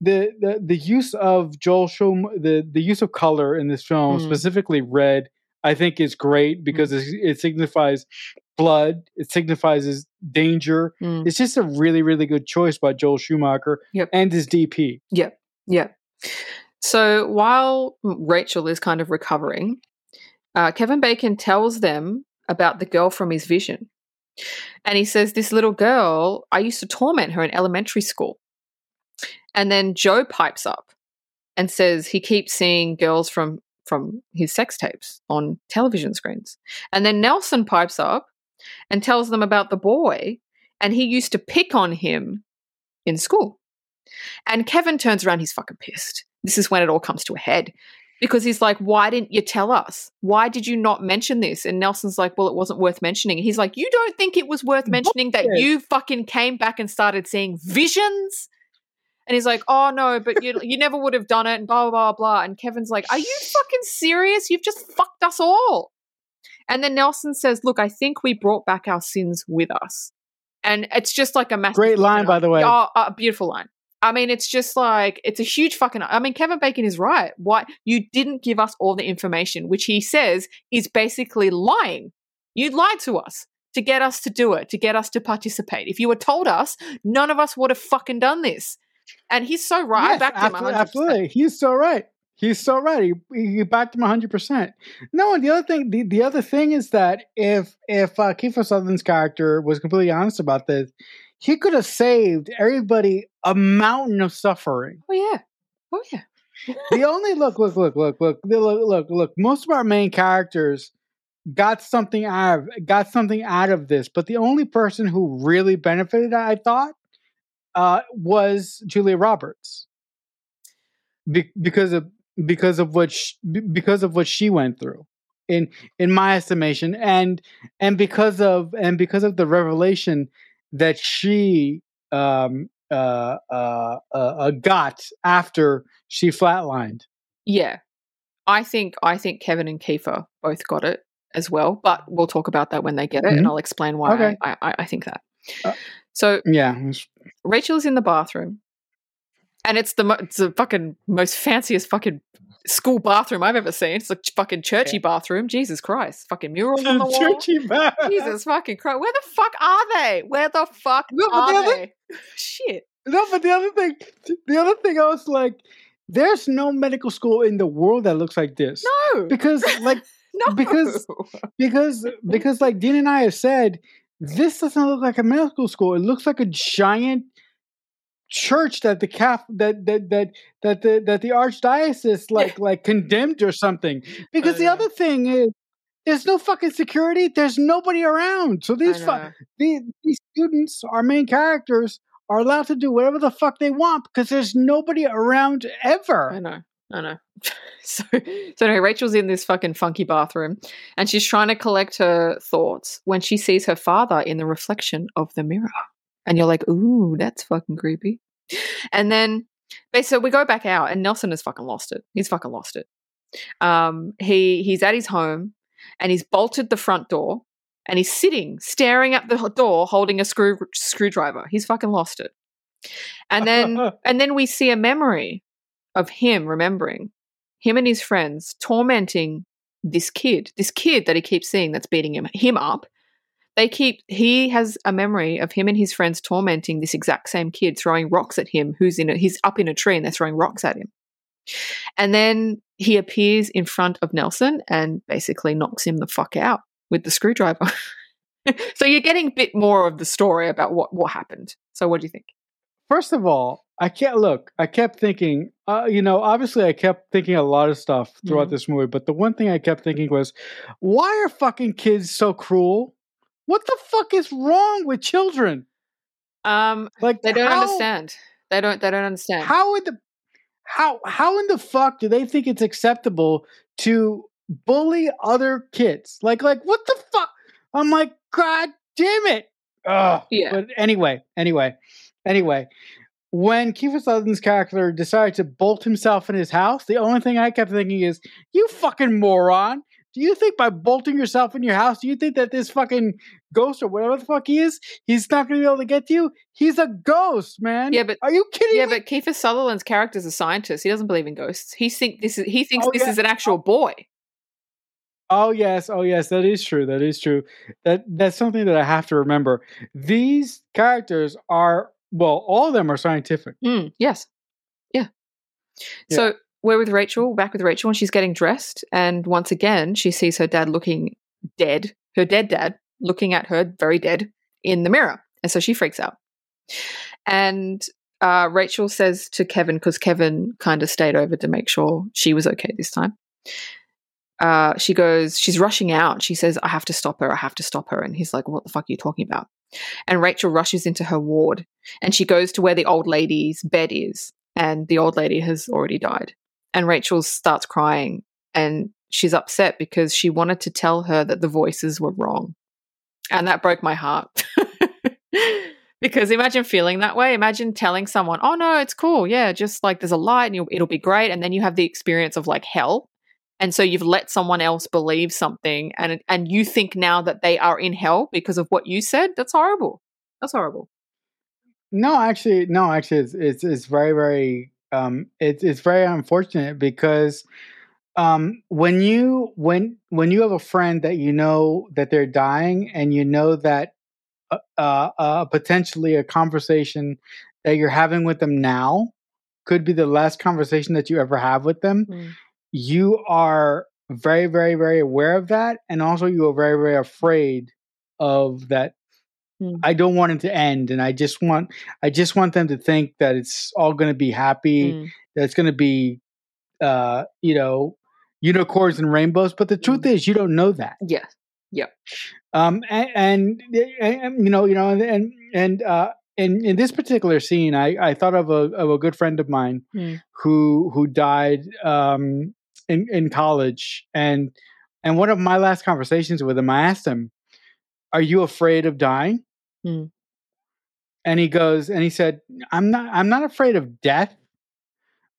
the, the the use of Joel Shum, the the use of color in this film, mm. specifically red, I think is great because mm. it, it, signifies blood. It signifies danger. Mm. It's just a really really good choice by Joel Schumacher yep. and his DP. Yep, yep. So while Rachel is kind of recovering, uh, Kevin Bacon tells them about the girl from his vision. And he says, This little girl, I used to torment her in elementary school. And then Joe pipes up and says he keeps seeing girls from from his sex tapes on television screens. And then Nelson pipes up and tells them about the boy, and he used to pick on him in school. And Kevin turns around, he's fucking pissed. This is when it all comes to a head because he's like, Why didn't you tell us? Why did you not mention this? And Nelson's like, Well, it wasn't worth mentioning. He's like, You don't think it was worth mentioning that you fucking came back and started seeing visions? And he's like, "Oh no, but you you never would have done it," and blah blah blah blah. And Kevin's like, "Are you fucking serious? You've just fucked us all." And then Nelson says, "Look, I think we brought back our sins with us." And it's just like a massive Great line, by the way. Oh, a uh, beautiful line. I mean, it's just like it's a huge fucking. I mean, Kevin Bacon is right. Why you didn't give us all the information, which he says is basically lying. You lied to us to get us to do it, to get us to participate. If you had told us, none of us would have fucking done this. And he's so right. Yes, absolutely, absolutely. He's so right. He's so right. He, he backed him hundred percent. No, and the other thing, the, the other thing is that if if uh, Kiefer Sutherland's character was completely honest about this, he could have saved everybody a mountain of suffering. Oh yeah. Oh yeah. the only look, look, look, look, look, look, look, look. Most of our main characters got something out of got something out of this, but the only person who really benefited, I thought, uh, was Julia Roberts, Be- because of because of what sh- be- because of what she went through, in in my estimation, and and because of and because of the revelation that she um uh uh, uh, uh got after she flatlined. Yeah. I think I think Kevin and Kiefer both got it as well, but we'll talk about that when they get it, and Mhm. I'll explain why Okay. I, I, I think that. Uh, so Yeah, Rachel's in the bathroom, and it's the mo- it's the fucking most fanciest fucking school bathroom I've ever seen. It's a fucking churchy bathroom. Jesus Christ, fucking murals on the wall. Churchy bath. Jesus fucking Christ, where the fuck are they? Where the fuck No, are the other- they? Shit. No, but the other thing, the other thing, I was like, there's no medical school in the world that looks like this. No, Because, like, no, because- because, because, like Dean and I have said, this doesn't look like a medical school. It looks like a giant church that the cap that that that that the that the archdiocese like like condemned or something. Because the other thing is. There's no fucking security. There's nobody around. So these fu- know. the, these students, our main characters, are allowed to do whatever the fuck they want because there's nobody around ever. I know. I know. so, so anyway, Rachel's in this fucking funky bathroom and she's trying to collect her thoughts when she sees her father in the reflection of the mirror. And you're like, ooh, that's fucking creepy. And then, so we go back out and Nelson has fucking lost it. He's fucking lost it. Um, he he's at his home and he's bolted the front door and he's sitting staring at the door holding a screw screwdriver. He's fucking lost it. And then and then we see a memory of him remembering him and his friends tormenting this kid, this kid that he keeps seeing that's beating him him up. They keep he has a memory of him and his friends tormenting this exact same kid, throwing rocks at him, who's in a he's up in a tree and they're throwing rocks at him. And then he appears in front of Nelson and basically knocks him the fuck out with the screwdriver. so you're getting a bit more of the story about what, what happened. So what do you think? First of all, I can't look. I kept thinking, uh, you know, obviously, I kept thinking a lot of stuff throughout Mhm. this movie. But the one thing I kept thinking was, why are fucking kids so cruel? What the fuck is wrong with children? Um, Like they don't how- understand. They don't. They don't understand. How in the how how in the fuck do they think it's acceptable to bully other kids? Like like what the fuck? I'm like, God damn it. Ugh. Yeah. But anyway, anyway, anyway. When Kiefer Sutherland's character decided to bolt himself in his house, the only thing I kept thinking is, you fucking moron. Do you think by bolting yourself in your house, do you think that this fucking ghost or whatever the fuck he is, he's not going to be able to get to you? He's a ghost, man. Yeah, but- are you kidding yeah, me? but Kiefer Sutherland's character is a scientist. He doesn't believe in ghosts. He think this is. He thinks Oh, this yeah. is an actual boy. Oh yes, oh yes, that is true. That is true. That that's something that I have to remember. These characters are well, all of them are scientific. Mm, yes. Yeah. Yeah. So we're with Rachel, back with Rachel, and she's getting dressed. And once again, she sees her dad looking dead, her dead dad looking at her very dead in the mirror. And so she freaks out. And uh, Rachel says to Kevin, because Kevin kind of stayed over to make sure she was okay this time. Uh, she goes, she's rushing out. She says, I have to stop her. I have to stop her. And he's like, What the fuck are you talking about? And Rachel rushes into her ward and she goes to where the old lady's bed is and the old lady has already died and rachel starts crying and she's upset because she wanted to tell her that the voices were wrong and that broke my heart Because imagine feeling that way. Imagine telling someone, "Oh no, it's cool. Yeah, just like there's a light and it'll be great." And then you have the experience of like hell, and so you've let someone else believe something, and and you think now that they are in hell because of what you said. That's horrible. That's horrible. No, actually, no, actually, it's it's, it's very very um it's it's very unfortunate because um when you when when you have a friend that you know that they're dying and you know that uh, uh, uh, potentially a conversation that you're having with them now could be the last conversation that you ever have with them. Mm. You are very, very, very aware of that, and also you are very, very afraid of that. Mm. I don't want it to end, and I just want, I just want them to think that it's all going to be happy, Mm. that it's going to be, uh, you know, unicorns and rainbows. But the truth is, you don't know that Yes. Yeah. um and, and, and, you know you know and and uh in in this particular scene i i thought of a of a good friend of mine Hmm. who who died um in in college and and one of my last conversations with him i asked him are you afraid of dying Hmm. and he goes and he said i'm not i'm not afraid of death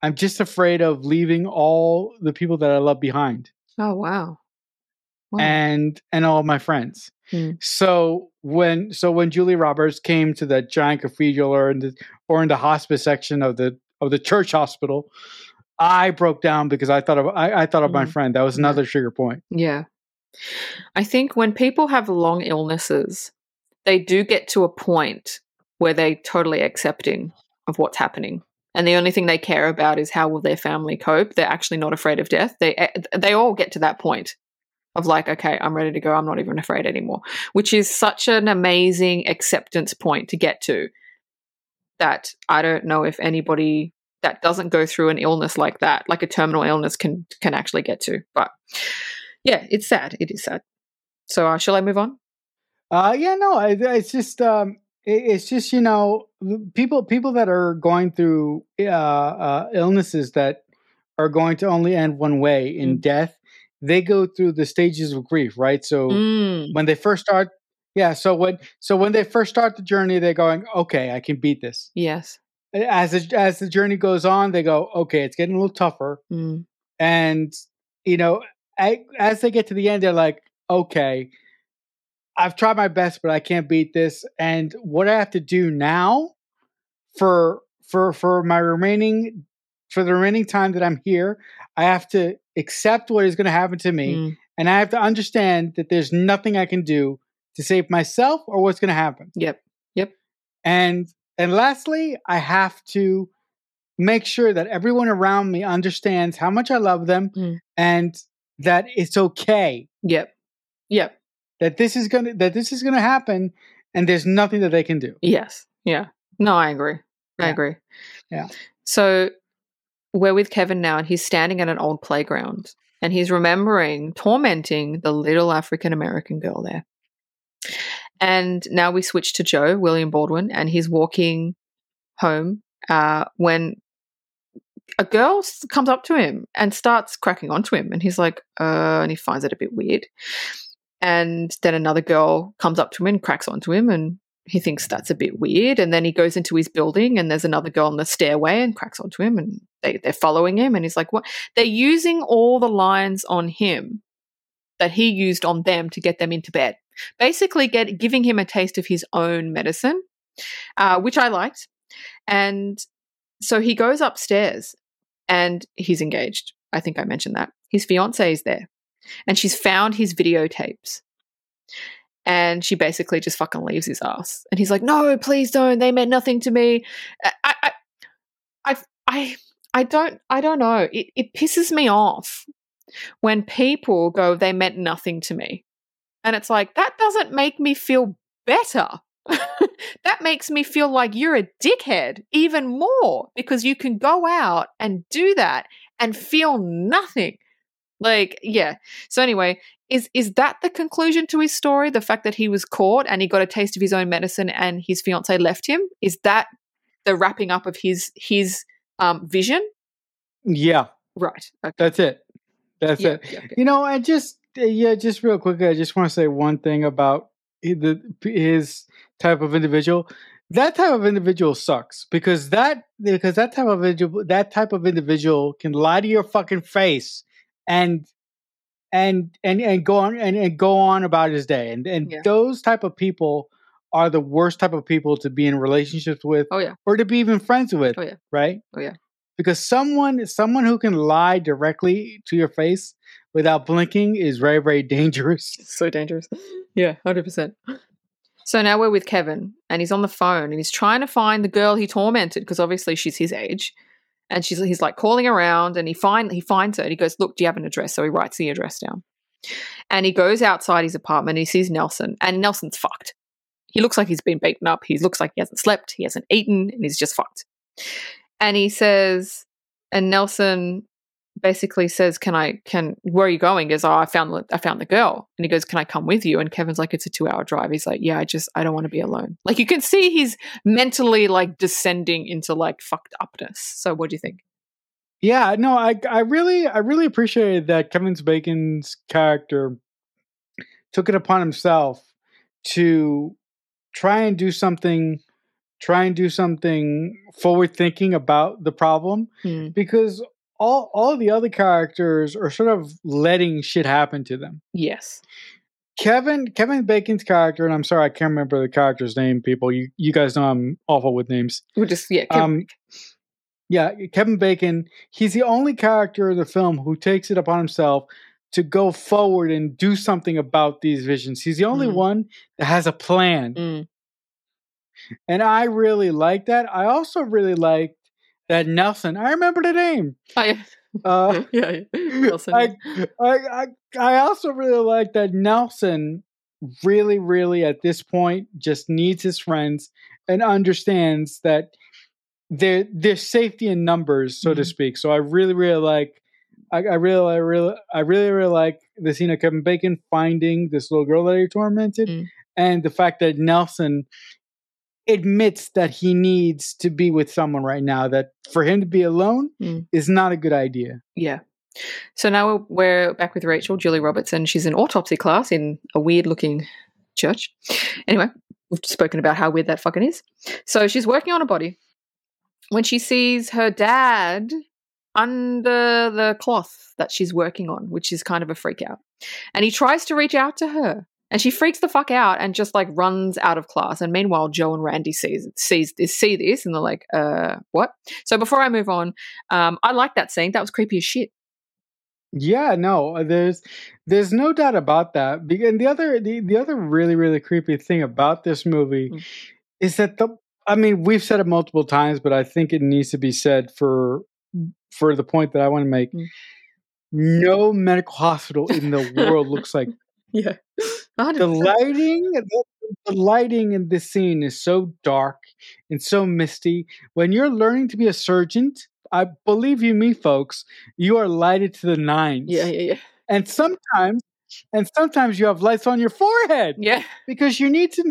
i'm just afraid of leaving all the people that i love behind Oh wow. Wow. and and all my friends. Hmm. So when so when Julie Roberts came to the giant cathedral or in the or in the hospice section of the of the church hospital, I broke down because I thought of I, I thought of my Mm. friend. That was Yeah. another trigger point. Yeah. I think when people have long illnesses, they do get to a point where they're totally accepting of what's happening. And the only thing they care about is how will their family cope. They're actually not afraid of death. They eh, they all get to that point of like, okay, I'm ready to go. I'm not even afraid anymore, which is such an amazing acceptance point to get to that I don't know if anybody that doesn't go through an illness like that, like a terminal illness can can actually get to. But yeah, it's sad. It is sad. So uh, shall I move on? Uh, yeah, no, it's just um, it, it's just you know people people that are going through uh, uh, illnesses that are going to only end one way in Mm. death. They go through the stages of grief, right? So Mm, when they first start yeah so when so when they first start the journey they're going okay i can beat this yes. as the, as the journey goes on they go okay it's getting a little tougher Mm, and you know I, as they get to the end they're like okay i've tried my best but i can't beat this and what i have to do now for for for my remaining for the remaining time that i'm here i have to accept what is going to happen to me mm, and I have to understand that there's nothing I can do to save myself or what's going to happen. yep. Yep. And and lastly, I have to make sure that everyone around me understands how much I love them Mm. and that it's okay Yep. Yep. That this is going to that this is going to happen and there's nothing that they can do. Yes. Yeah. No, I agree. I Yeah. agree. Yeah. So we're with Kevin now, and he's standing at an old playground and he's remembering tormenting the little African American girl there. And now we switch to Joe, William Baldwin, and he's walking home uh, when a girl comes up to him and starts cracking onto him. And he's like, uh, and he finds it a bit weird. And then another girl comes up to him and cracks onto him, and he thinks that's a bit weird. And then he goes into his building, and there's another girl on the stairway and cracks onto him, and they, they're following him. And he's like, what? They're using all the lines on him that he used on them to get them into bed. Basically, get giving him a taste of his own medicine, uh, which I liked. And so he goes upstairs and he's engaged. I think I mentioned that. His fiance is there and she's found his videotapes. And she basically just fucking leaves his ass. And he's like, no, please don't. They meant nothing to me. I, I, I, I, don't, I don't know. It, it pisses me off when people go, they meant nothing to me. And it's like, that doesn't make me feel better. that makes me feel like you're a dickhead even more because you can go out and do that and feel nothing. Like, yeah. So anyway, is is that the conclusion to his story? The fact that he was caught and he got a taste of his own medicine and his fiance left him? Is that the wrapping up of his his um vision? Yeah, Right. Okay. that's it. That's Yeah, it. yeah, okay. You know, I just uh, yeah, just real quick, I just want to say one thing about the his type of individual. that type of individual sucks because that because that type of individual that type of individual can lie to your fucking face and and and and go on and, and go on about his day and and Yeah. those type of people are the worst type of people to be in relationships with Oh yeah. or to be even friends with Oh, yeah. right Oh, yeah. because someone someone who can lie directly to your face without blinking is very very dangerous so dangerous. Yeah, hundred percent. So now we're with Kevin, and he's on the phone, and he's trying to find the girl he tormented because obviously she's his age, and she's he's like calling around, and he find he finds her, and he goes, "Look, do you have an address?" So he writes the address down, and he goes outside his apartment, and he sees Nelson, and Nelson's fucked. He looks like he's been beaten up. He looks like he hasn't slept. He hasn't eaten, and he's just fucked. And he says, and Nelson basically says, "Can I? Can where are you going?" Is "Oh, I found the I found the girl." And he goes, "Can I come with you?" And Kevin's like, "It's a two hour drive." He's like, "Yeah, I just I don't want to be alone." Like you can see he's mentally like descending into like fucked upness. So what do you think? Yeah, no, I I really I really appreciated that Kevin Bacon's character took it upon himself to try and do something try and do something forward thinking about the problem Hmm. because all all the other characters are sort of letting shit happen to them. Yes. Kevin Kevin Bacon's character, and I'm sorry I can't remember the character's name. People, you you guys know I'm awful with names. We're just yeah. Kevin- Um, yeah, Kevin Bacon. He's the only character in the film who takes it upon himself to go forward and do something about these visions. He's the only Mm. one that has a plan, Mm. and I really like that. I also really liked that Nelson. I remember the name. Yeah. Uh, yeah. Nelson. I, I, I, I also really like that Nelson really, really at this point just needs his friends and understands that there there's safety in numbers, so to Mhm. speak. So I really, really like I, I really, I really, I really, really like the scene of Kevin Bacon finding this little girl that he tormented, Mm. and the fact that Nelson admits that he needs to be with someone right now. That for him to be alone Mm. is not a good idea. Yeah. So now we're, we're back with Rachel, Julie Robertson. She's in autopsy class in a weird looking church. Anyway, we've spoken about how weird that fucking is. So she's working on a body when she sees her dad under the cloth that she's working on, which is kind of a freak out. And he tries to reach out to her. And she freaks the fuck out and just like runs out of class. And meanwhile, Joe and Randy sees sees this, see this, and they're like, "Uh, what?" So before I move on, um, I like that scene. That was creepy as shit. Yeah, no, uh, there's there's no doubt about that. And the other the, the other really really creepy thing about this movie Mm. is that the I mean we've said it multiple times, but I think it needs to be said for for the point that I want to make. Mm. No medical hospital in the world looks like Yeah. The lighting the, lighting in this scene is so dark and so misty when you're learning to be a surgeon i believe you me folks you are lighted to the nines Yeah, yeah, yeah. and sometimes and sometimes you have lights on your forehead Yeah. because you need to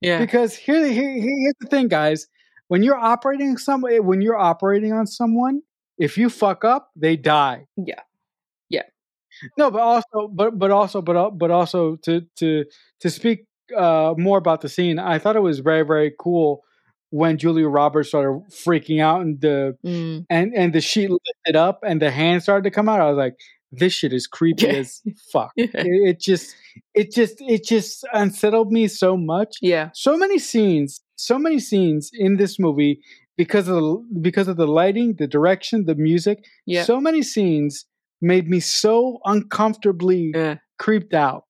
Yeah. because here, here here's the thing guys when you're operating some eh, when you're operating on someone if you fuck up they die. Yeah. No but also but but also but but also to to to speak uh more about the scene i thought it was very very cool when julia roberts started freaking out and the Mm. and and the sheet lifted up and the hand started to come out i was like this shit is creepy Yeah. as fuck Yeah. it, it just it just it just unsettled me so much Yeah. so many scenes so many scenes in this movie because of the because of the lighting the direction the music Yeah. so many scenes made me so uncomfortably Yeah. creeped out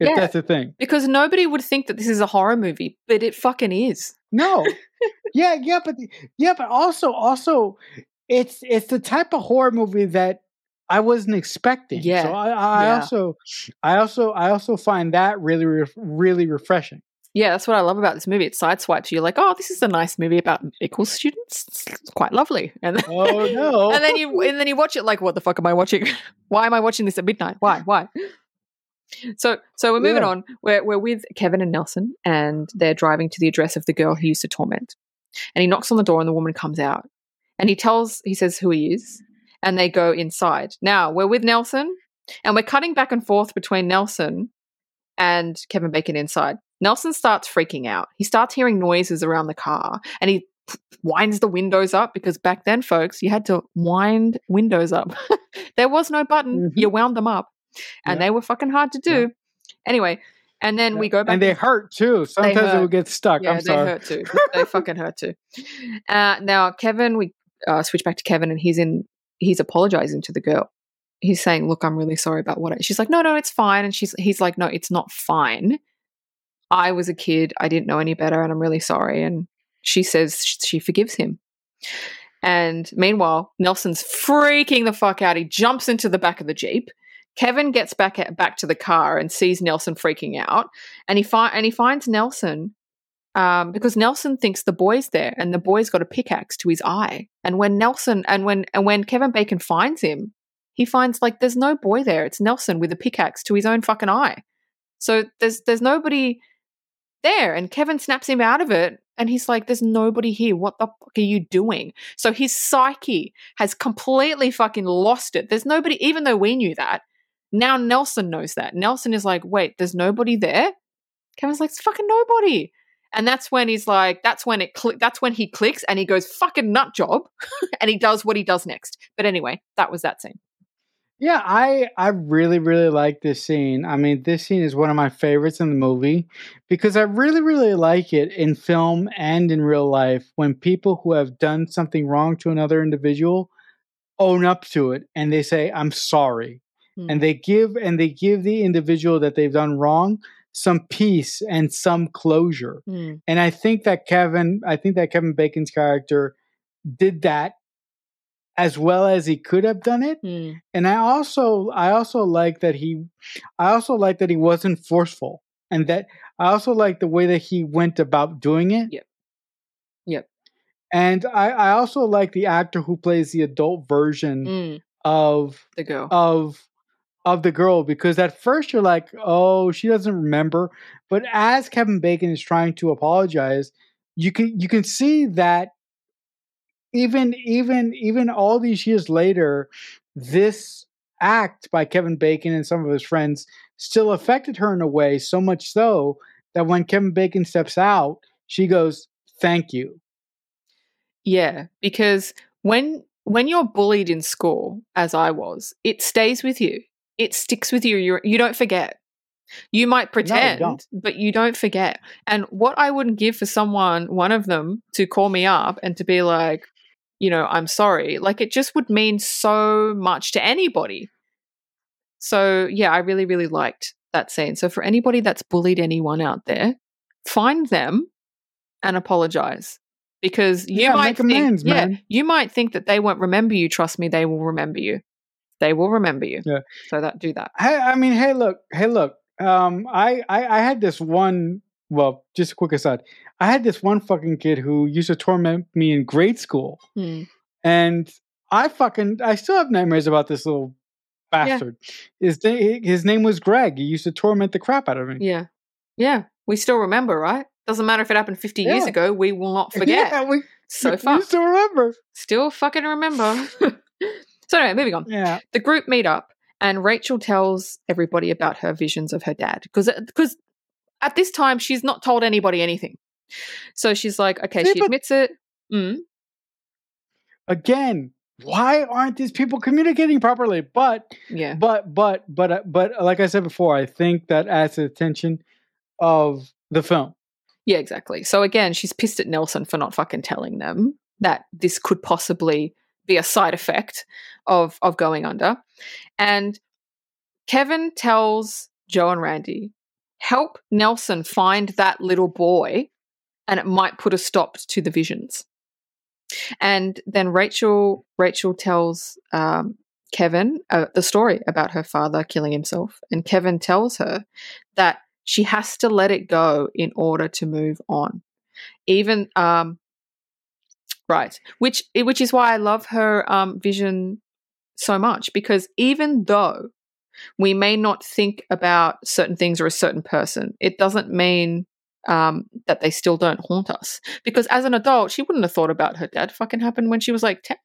if Yeah. that's the thing Because nobody would think that this is a horror movie, but it fucking is. no yeah yeah but yeah but also also it's it's the type of horror movie that I wasn't expecting. Yeah. So I, I Yeah. also, I also, I also find that really, re- really refreshing. Yeah, that's what I love about this movie. It sideswipes you. You're like, oh, this is a nice movie about medical students. It's quite lovely. And then, Oh no! and then you and then you watch it like, what the fuck am I watching? Why am I watching this at midnight? Why? Why? So so we're moving Yeah. on. We're we're with Kevin and Nelson, and they're driving to the address of the girl he used to torment. And he knocks on the door, and the woman comes out, and he tells he says who he is, and they go inside. Now we're with Nelson, and we're cutting back and forth between Nelson and Kevin Bacon inside. Nelson starts freaking out. He starts hearing noises around the car and he winds the windows up because back then, folks, you had to wind windows up. there was no button, Mhm. you wound them up, and Yeah. they were fucking hard to do. Anyway, and then we go back. and they hurt too. Sometimes hurt. it would get stuck. yeah, I'm sorry. they sorry. hurt too. they fucking hurt too. Uh, now, Kevin, we uh, switch back to Kevin, and he's in. He's apologizing to the girl. He's saying, "Look, I'm really sorry about what." I-" She's like, "No, no, it's fine," and she's he's like, "No, it's not fine. I was a kid. I didn't know any better, and I'm really sorry." And she says she forgives him. And meanwhile, Nelson's freaking the fuck out. He jumps into the back of the jeep. Kevin gets back at, back to the car and sees Nelson freaking out, and he fi- and he finds Nelson um, because Nelson thinks the boy's there, and the boy's got a pickaxe to his eye. And when Nelson and when and when Kevin Bacon finds him, he finds like there's no boy there. It's Nelson with a pickaxe to his own fucking eye. So there's there's nobody there, and Kevin snaps him out of it, and he's like, "There's nobody here. What the fuck are you doing?" So his psyche has completely fucking lost it. There's nobody, even though we knew that. Now Nelson knows that. Nelson is like, "Wait, there's nobody there." Kevin's like, "It's fucking nobody." And that's when he's like, that's when it cl- that's when he clicks and he goes fucking nut job, and he does what he does next. But anyway, that was that scene. Yeah, I I really really like this scene. I mean, this scene is one of my favorites in the movie because I really really like it in film and in real life when people who have done something wrong to another individual own up to it and they say I'm sorry. Hmm. And they give and they give the individual that they've done wrong some peace and some closure. Mm, And I think that Kevin, I think that Kevin Bacon's character did that as well as he could have done it mm, and i also i also like that he i also like that he wasn't forceful and that i also like the way that he went about doing it Yep. Yep. and i i also like the actor who plays the adult version mm, of the girl. of of the girl because at first you're like oh she doesn't remember but as kevin bacon is trying to apologize you can you can see that even even even all these years later this act by kevin bacon and some of his friends still affected her in a way so much so that when kevin bacon steps out she goes thank you Yeah, because when when you're bullied in school, as I was, it stays with you. It sticks with you. You you don't forget. You might pretend, don't. but you don't forget. And what I wouldn't give for someone, one of them, to call me up and to be like, you know, I'm sorry. Like it just would mean so much to anybody. So yeah, I really, really liked that scene. So for anybody that's bullied anyone out there, find them and apologize. Because you Yeah, might think, amends, yeah, man. you might think that they won't remember you. Trust me, they will remember you. They will remember you. Yeah. So that do that. Hey, I mean, hey, look, hey, look. Um, I, I, I had this one. Well, just a quick aside. I had this one fucking kid who used to torment me in grade school, Hmm. and I fucking, I still have nightmares about this little bastard. His na- his name was Greg. He used to torment the crap out of me. Yeah. Yeah. We still remember, right? Doesn't matter if it happened 50 years ago, we will not forget. Yeah, we, so we far. still remember. Still fucking remember. so anyway, moving on. Yeah, The group meet up and Rachel tells everybody about her visions of her dad because because at this time she's not told anybody anything. So she's like, okay, See, she admits it. Mm, again, why aren't these people communicating properly? But yeah. but but but uh, but like I said before, I think that adds to the tension of the film. Yeah, exactly. So again, she's pissed at Nelson for not fucking telling them that this could possibly be a side effect of of going under. And Kevin tells Joe and Randy, help Nelson find that little boy and it might put a stop to the visions. And then Rachel Rachel tells um, Kevin uh, the story about her father killing himself, and Kevin tells her that she has to let it go in order to move on. Even um, right, which which is why I love her um, vision so much because even though we may not think about certain things or a certain person, it doesn't mean um, that they still don't haunt us. Because as an adult, she wouldn't have thought about her dad fucking happened when she was like 10.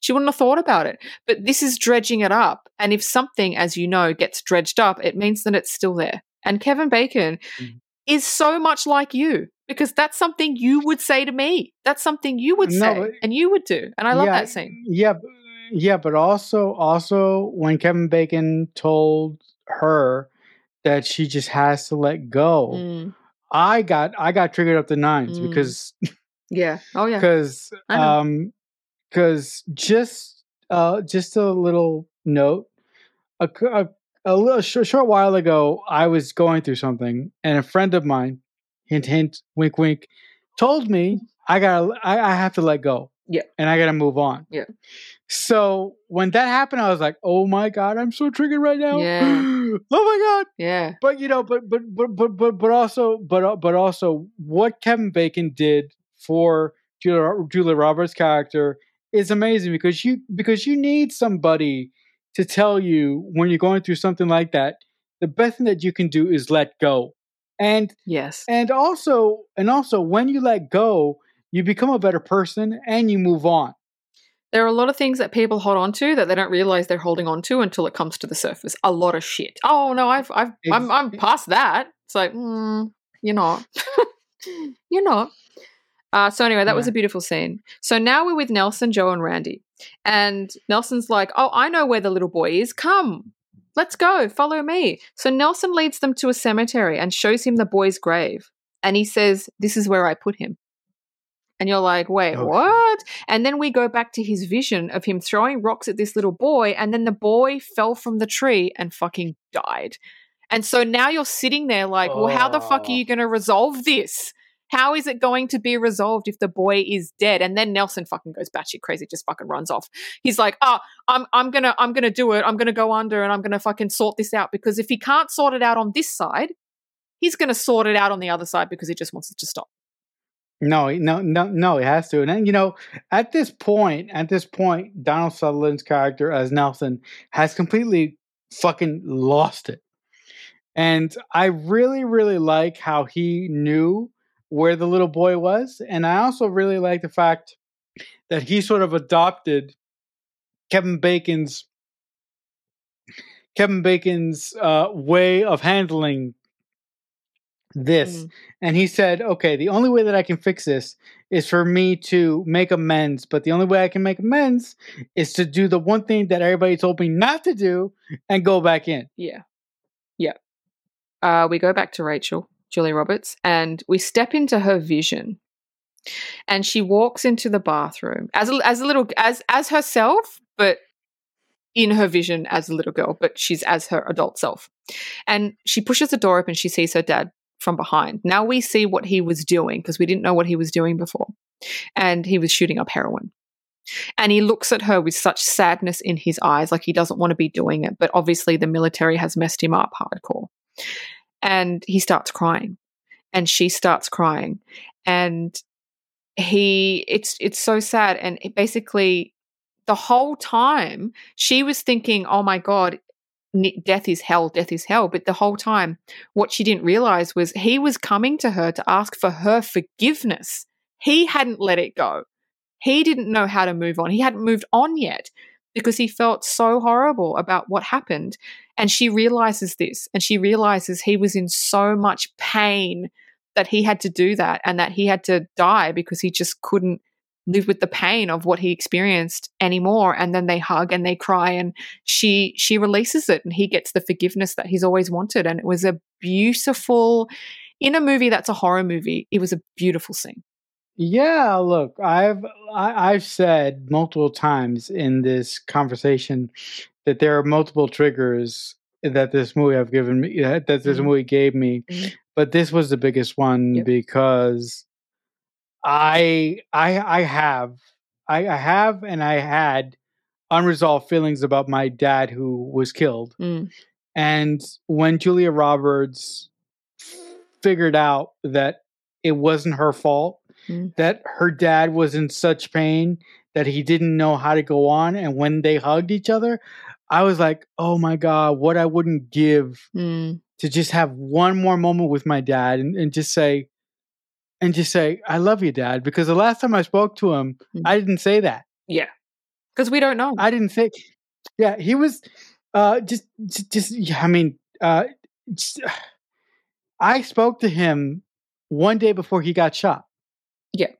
She wouldn't have thought about it. But this is dredging it up. And if something, as you know, gets dredged up, it means that it's still there. And Kevin Bacon, Mhm. is so much like you because that's something you would say to me. That's something you would No, say and you would do. And I love yeah, that scene. Yeah, yeah, but also, also when Kevin Bacon told her that she just has to let go, Mm, I got I got triggered up the nines Mm. because yeah. Oh yeah. because um because just uh just a little note a little short, short while ago i was going through something and a friend of mine hint hint wink wink told me i gotta i, I have to let go Yeah. and i gotta move on Yeah. So when that happened i was like oh my god i'm so triggered right now Yeah. oh my god Yeah. but you know, but but but but but but also, but uh, but also, what Kevin Bacon did for Julia, Julia Roberts' character is amazing because you because you need somebody to tell you when you're going through something like that. The best thing that you can do is let go, and Yes. and also and also when you let go, you become a better person and you move on. There are a lot of things that people hold on to that they don't realize they're holding on to until it comes to the surface. A lot of shit. Oh no, I've, I've, I'm, I'm past that. It's like, mm, you're not, you're not. Uh, so anyway, that was a beautiful scene. So now we're with Nelson, Joe, and Randy, and Nelson's like, "Oh, I know where the little boy is. Come, let's go. Follow me." So Nelson leads them to a cemetery and shows him the boy's grave, and he says, "This is where I put him." And you're like, "Wait, oh, Okay. what?" And then we go back to his vision of him throwing rocks at this little boy, and then the boy fell from the tree and fucking died. And so now you're sitting there like, well, how the fuck are Oh. you going to resolve this? How is it going to be resolved if the boy is dead? And then Nelson fucking goes batshit crazy, just fucking runs off. He's like, "Oh, I'm I'm gonna I'm gonna do it. I'm gonna go under and I'm gonna fucking sort this out because if he can't sort it out on this side, he's gonna sort it out on the other side because he just wants it to stop." No, he- no, no, no. It has to. And then you know, at this point, at this point, Donald Sutherland's character as Nelson has completely fucking lost it. And I really, really like how he knew where the little boy was, and I also really like the fact that he sort of adopted Kevin Bacon's Kevin Bacon's uh, way of handling this Mm. and he said, okay, the only way that I can fix this is for me to make amends. But the only way I can make amends is to do the one thing that everybody told me not to do and go back in. Yeah. Yeah. Uh, we go back to Rachel, Julia Roberts, and we step into her vision. And she walks into the bathroom as a, as a little as as herself, but in her vision as a little girl, but she's as her adult self. And she pushes the door open. She sees her dad from behind. Now we see what he was doing because we didn't know what he was doing before. And he was shooting up heroin. And he looks at her with such sadness in his eyes, like he doesn't want to be doing it. But obviously, the military has messed him up hardcore. And he starts crying. And she starts crying. And he, it's, it's so sad. And basically, the whole time, she was thinking, oh my God, death is hell, death is hell. But the whole time, what she didn't realize was he was coming to her to ask for her forgiveness. He hadn't let it go. He didn't know how to move on. He hadn't moved on yet because he felt so horrible about what happened. And she realizes this and she realizes he was in so much pain that he had to do that and that he had to die because he just couldn't live with the pain of what he experienced anymore and then they hug and they cry and she she releases it and he gets the forgiveness that he's always wanted and it was a beautiful in a movie that's a horror movie it was a beautiful scene Yeah, look, I've I, I've said multiple times in this conversation that there are multiple triggers that this movie have given me that this Mhm. movie gave me, Mhm. but this was the biggest one Yep. because I I I have I, I have and I had unresolved feelings about my dad who was killed. Mm. And when Julia Roberts figured out that it wasn't her fault, Mm. that her dad was in such pain that he didn't know how to go on, and when they hugged each other, I was like, oh my God, what I wouldn't give Mm. to just have one more moment with my dad and, and just say, and just say, I love you, dad. Because the last time I spoke to him, Mm. I didn't say that. yeah because we don't know I didn't say, yeah, he was uh, just, just, just, yeah, I mean, uh, just, I spoke to him one day before he got shot. Yeah.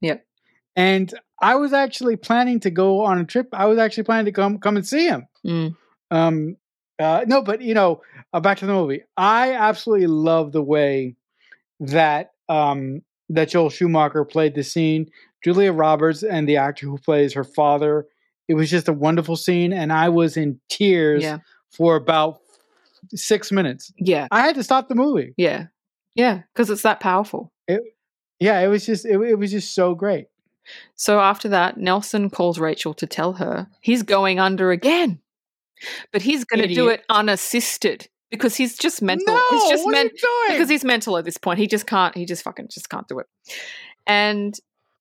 Yeah. And I was actually planning to go on a trip. I was actually planning to come come and see him. Mm. Um, uh, no, but you know, uh, back to the movie. I absolutely love the way that um, that Joel Schumacher played the scene. Julia Roberts and the actor who plays her father. It was just a wonderful scene, and I was in tears Yeah. for about six minutes. Yeah. I had to stop the movie. Yeah. Yeah. Because it's that powerful. Yeah, it was just it, it was just so great. So after that, Nelson calls Rachel to tell her he's going under again. But he's going to do it unassisted because he's just mental. No, he's just what men- are you doing? because he's mental at this point. He just can't. He just fucking just can't do it. And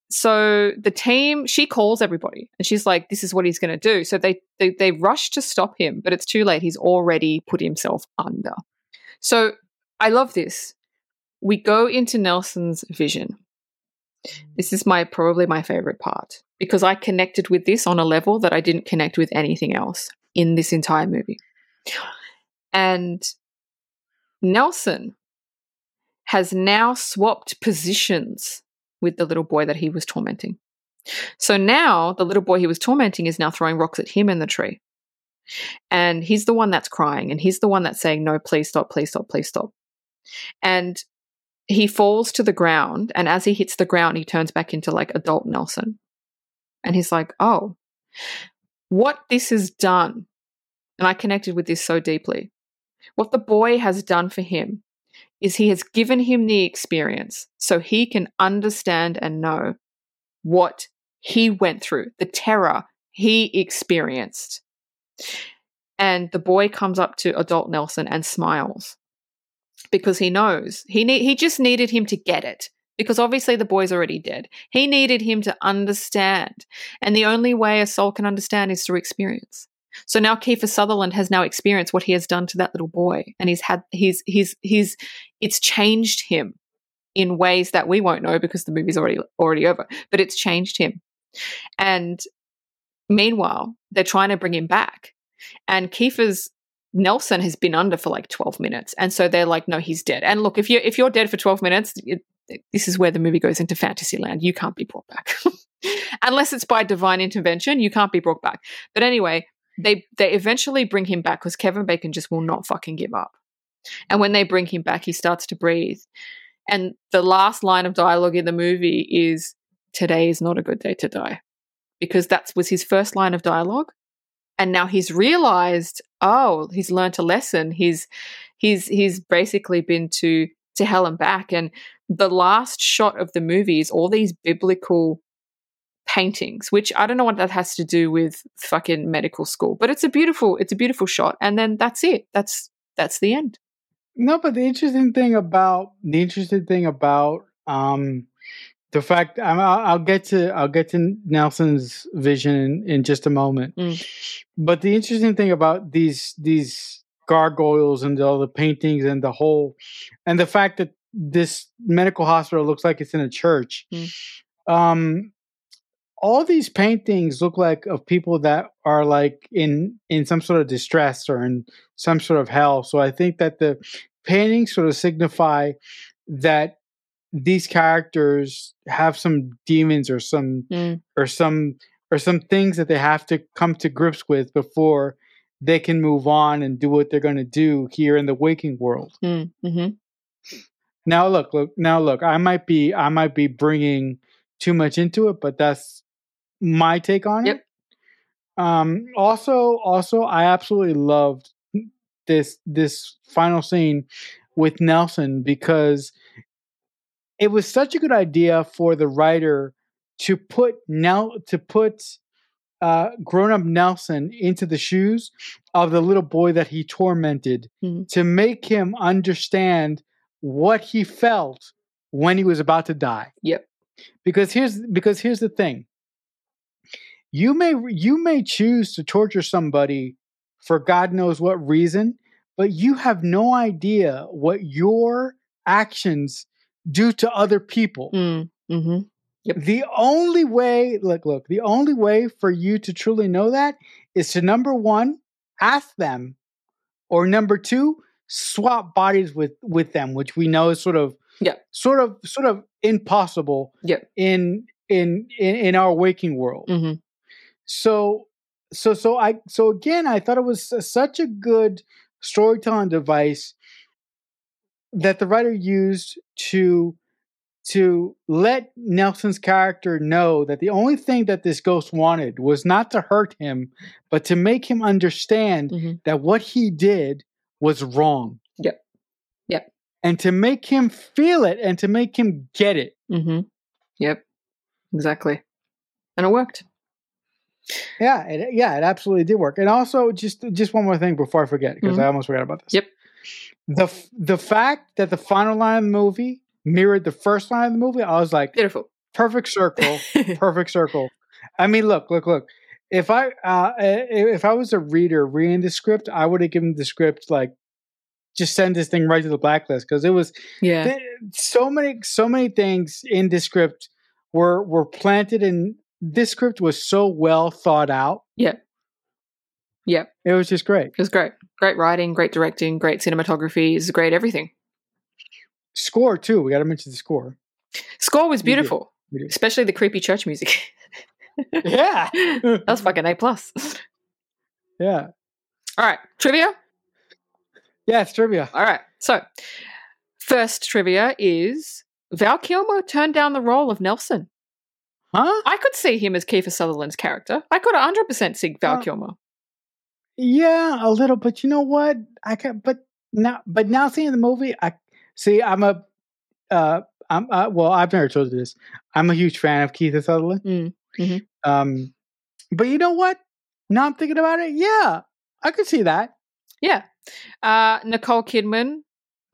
so the team, she calls everybody, and she's like, "This is what he's going to do." So they, they they rush to stop him, but it's too late. He's already put himself under. So I love this. We go into Nelson's vision. This is my probably my favorite part because I connected with this on a level that I didn't connect with anything else in this entire movie. And Nelson has now swapped positions with the little boy that he was tormenting. So now the little boy he was tormenting is now throwing rocks at him in the tree. And he's the one that's crying and he's the one that's saying, No, please stop, please stop, please stop. And he falls to the ground. And as he hits the ground, he turns back into like adult Nelson. And he's like, Oh, what this has done. And I connected with this so deeply. What the boy has done for him is he has given him the experience so he can understand and know what he went through, the terror he experienced. And the boy comes up to adult Nelson and smiles because he knows he need, he just needed him to get it because obviously the boy's already dead. He needed him to understand. And the only way a soul can understand is through experience. So now Kiefer Sutherland has now experienced what he has done to that little boy, and he's had he's he's he's it's changed him in ways that we won't know because the movie's already already over. But it's changed him, and meanwhile they're trying to bring him back, and Kiefer's Nelson has been under for like twelve minutes, and so they're like, no, he's dead. And look, if you are if you're dead for twelve minutes, it, this is where the movie goes into fantasy land. You can't be brought back. Unless it's by divine intervention, you can't be brought back. But anyway, they they eventually bring him back because Kevin Bacon just will not fucking give up. And when they bring him back, he starts to breathe. And the last line of dialogue in the movie is today is not a good day to die. Because that was his first line of dialogue. And now he's realized, oh, he's learned a lesson. He's he's he's basically been to to hell and back. And the last shot of the movie is all these biblical paintings, which I don't know what that has to do with fucking medical school, but it's a beautiful, it's a beautiful shot. And then that's it. That's that's the end. No, but the interesting thing about the interesting thing about um the fact I'm, I'll, I'll get to I'll get to Nelson's vision in, in just a moment. Mm. But the interesting thing about these these gargoyles and all the paintings and the whole and the fact that this medical hospital looks like it's in a church. Mm. Um all these paintings look like of people that are like in in some sort of distress or in some sort of hell. So I think that the paintings sort of signify that these characters have some demons or some Mm. or some or some things that they have to come to grips with before they can move on and do what they're going to do here in the waking world. Mm. hmm Now look, look, now look, I might be I might be bringing too much into it, but that's my take on Yep. it. Um also also I absolutely loved this this final scene with Nelson because it was such a good idea for the writer to put Nel to put uh, grown up Nelson into the shoes of the little boy that he tormented Mhm. to make him understand what he felt when he was about to die. Yep. Because here's because here's the thing. You may you may choose to torture somebody for God knows what reason, but you have no idea what your actions do to other people. Mm. hmm Yep. The only way, look, look, the only way for you to truly know that is to number one, ask them, or number two, swap bodies with with them, which we know is sort of Yeah. sort of sort of impossible Yeah. in in in, in our waking world. hmm So so so I so again I thought it was such a good storytelling device that the writer used to to let Nelson's character know that the only thing that this ghost wanted was not to hurt him, but to make him understand Mhm. that what he did was wrong. Yep. Yep. And to make him feel it and to make him get it. Mm-hmm. Yep. Exactly. And it worked. Yeah, it, yeah, it absolutely did work. And also, just just one more thing before I forget, because I almost forgot about this. Yep. The the fact that the final line of the movie mirrored the first line of the movie, I was like, Beautiful. perfect circle, perfect circle. I mean, look, look, look. If I uh, if I was a reader reading the script, I would have given the script like just send this thing right to the blacklist because it was yeah. th- so many so many things in the script were were planted and this script was so well thought out. Yep. Yep. It was just great. It was great. Great writing, great directing, great cinematography. It's great everything. Score too. We got to mention the score. Score was We did. beautiful, We did. especially the creepy church music. Yeah. that was fucking A plus. Yeah. All right, trivia. Yeah, it's trivia. All right, so first trivia is Val Kilmer turned down the role of Nelson. Huh? I could see him as Kiefer Sutherland's character. I could 100% see Val Uh, Kilmer. Yeah, a little, but you know what? I can but now but now seeing the movie, I see I'm a uh I'm uh, well, I've never told you this. I'm a huge fan of Kiefer Sutherland. Mm, mhm. Um but you know what? Now I'm thinking about it. Yeah, I could see that. Yeah. Uh, Nicole Kidman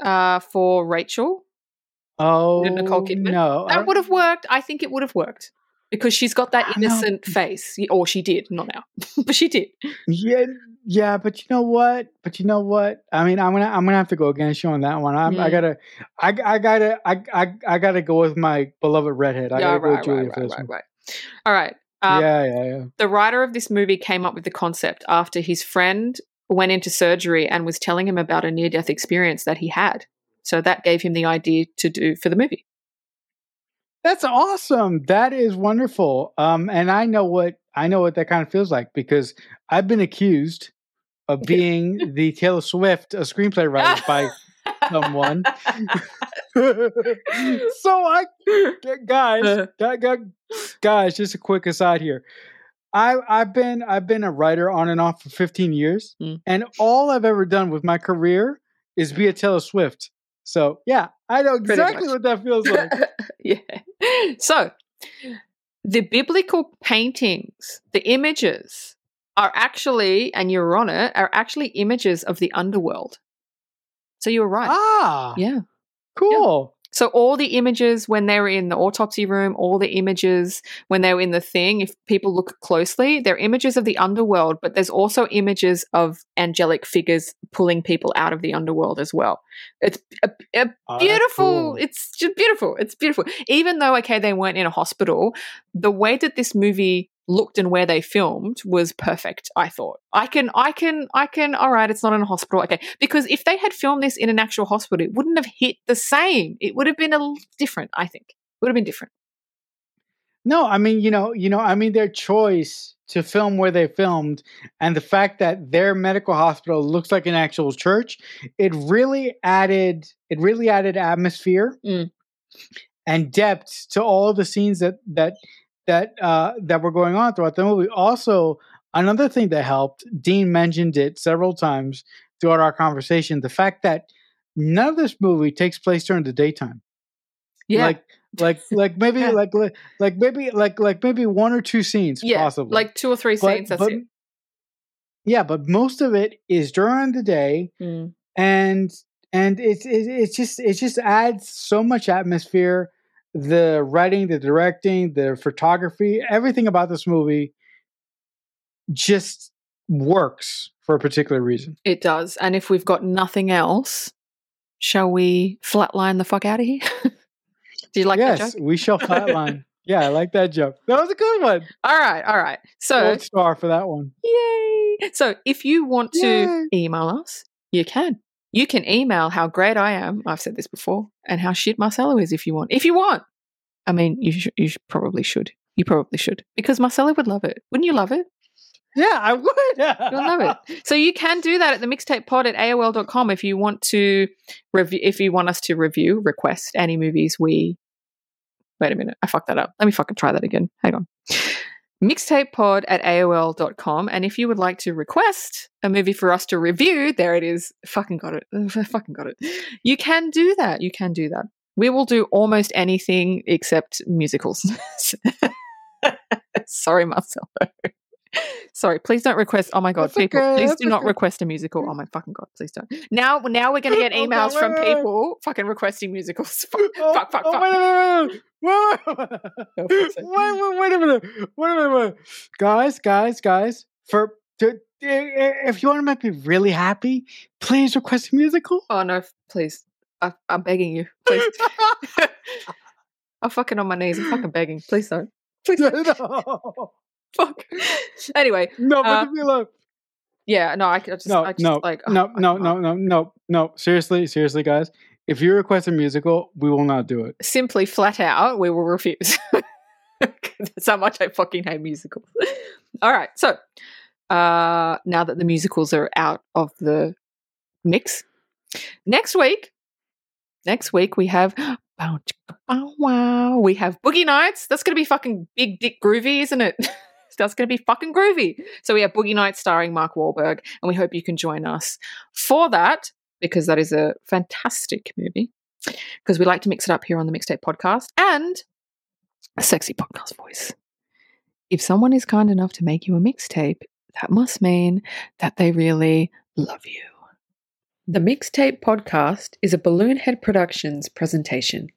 uh, for Rachel. Oh, Nicole Kidman? no. That would have worked. I think it would have worked because she's got that innocent face. Or she did, not now, but she did. Yeah, yeah, but you know what? But you know what? I mean, I'm gonna I'm gonna have to go against you on that one. I'm, I Mm. gotta, I, I gotta, I, I, I gotta go with my beloved redhead. I yeah, gotta go right, with Julia right, right, right, right. All right. Um, yeah, yeah, yeah. The writer of this movie came up with the concept after his friend went into surgery and was telling him about a near death experience that he had. So that gave him the idea to do for the movie. That's awesome. That is wonderful. Um, and I know what I know what that kind of feels like because I've been accused of being the Taylor Swift a screenplay writer by someone. so I, guys, Uh. gu- gu- guys, just a quick aside here. I I've been I've been a writer on and off for 15 years, Mm. and all I've ever done with my career is be a Taylor Swift. So yeah, I know exactly what that feels like. yeah. So the biblical paintings, the images are actually, and you're on it, are actually images of the underworld. So you were right. ah, Yeah. cool. So all the images when they were in the autopsy room, all the images when they were in the thing, if people look closely, they're images of the underworld, but there's also images of angelic figures pulling people out of the underworld as well. It's a, a Oh, beautiful. cool. It's just beautiful. It's beautiful. Even though okay, they weren't in a hospital, the way that this movie looked and where they filmed was perfect. I thought I can, I can, I can. All right, it's not in a hospital. Okay, because if they had filmed this in an actual hospital, it wouldn't have hit the same. It would have been a different. I think would have been different. No, I mean, you know, you know, I mean, their choice to film where they filmed, and the fact that their medical hospital looks like an actual church, it really added, it really added atmosphere Mm. and depth to all the scenes that that that uh, that were going on throughout the movie. Also, another thing that helped, Dean mentioned it several times throughout our conversation, the fact that none of this movie takes place during the daytime Yeah, like like like maybe Yeah. like like like maybe like like maybe one or two scenes yeah, possibly like two or three But- scenes. That's but- it. yeah but most of it is during the day Mm. and and it's it, it's just it just adds so much atmosphere the writing the directing the photography everything about this movie just works for a particular reason It does. And if we've got nothing else, shall we flatline the fuck out of here? Do you like that yes joke? we shall flatline yeah i like that joke that was a good one All right, all right. So, gold star for that one yay. So, if you want to Yay. email us, you can. You can email how great I am. I've said this before, and how shit Marcelo is if you want. If you want, I mean, you sh- you sh- probably should. You probably should because Marcelo would love it. Wouldn't you love it? Yeah, I would. You'll love it. So you can do that at the mixtape pod at AOL.com if you want to review if you want us to review, request any movies we wait a minute, I fucked that up. Let me fucking try that again. Hang on. Mixtapepod at AOL.com. And if you would like to request a movie for us to review, there it is. Fucking got it. Fucking got it. You can do that. You can do that. We will do almost anything except musicals. Sorry, Marcelo. Sorry, please don't request. Oh my god, That's people, okay, please do not okay. request a musical. Oh my fucking god, please don't. Now, now we're gonna get Oh, emails from wait, wait, wait. people fucking requesting musicals. Fuck, Oh, fuck, fuck, oh, fuck. Wait, wait, wait, wait, wait, a minute, wait a minute, guys, guys, guys. For to, if you want to make me really happy, please request a musical. Oh no, please. I, I'm begging you. Please. I'm fucking on my knees. I'm fucking begging. Please don't. Please don't. no, Fuck. Anyway, no, Uh, but me alone. yeah, no, I, I just, No, I just no, like, oh, no, no, no, no, no, no. Seriously, seriously, guys. If you request a musical, we will not do it. Simply flat out, we will refuse. That's how much I fucking hate musicals. All right, so uh, now that the musicals are out of the mix, next week, next week we have. Bow, chicka, bow, wow. We have Boogie Nights. That's going to be fucking big dick groovy, isn't it? That's going to be fucking groovy. So we have Boogie Nights starring Mark Wahlberg, and we hope you can join us for that because that is a fantastic movie. Because we like to mix it up here on the Mixtape Podcast and a sexy podcast voice. If someone is kind enough to make you a mixtape, that must mean that they really love you. The Mixtape Podcast is a Balloonhead Productions presentation.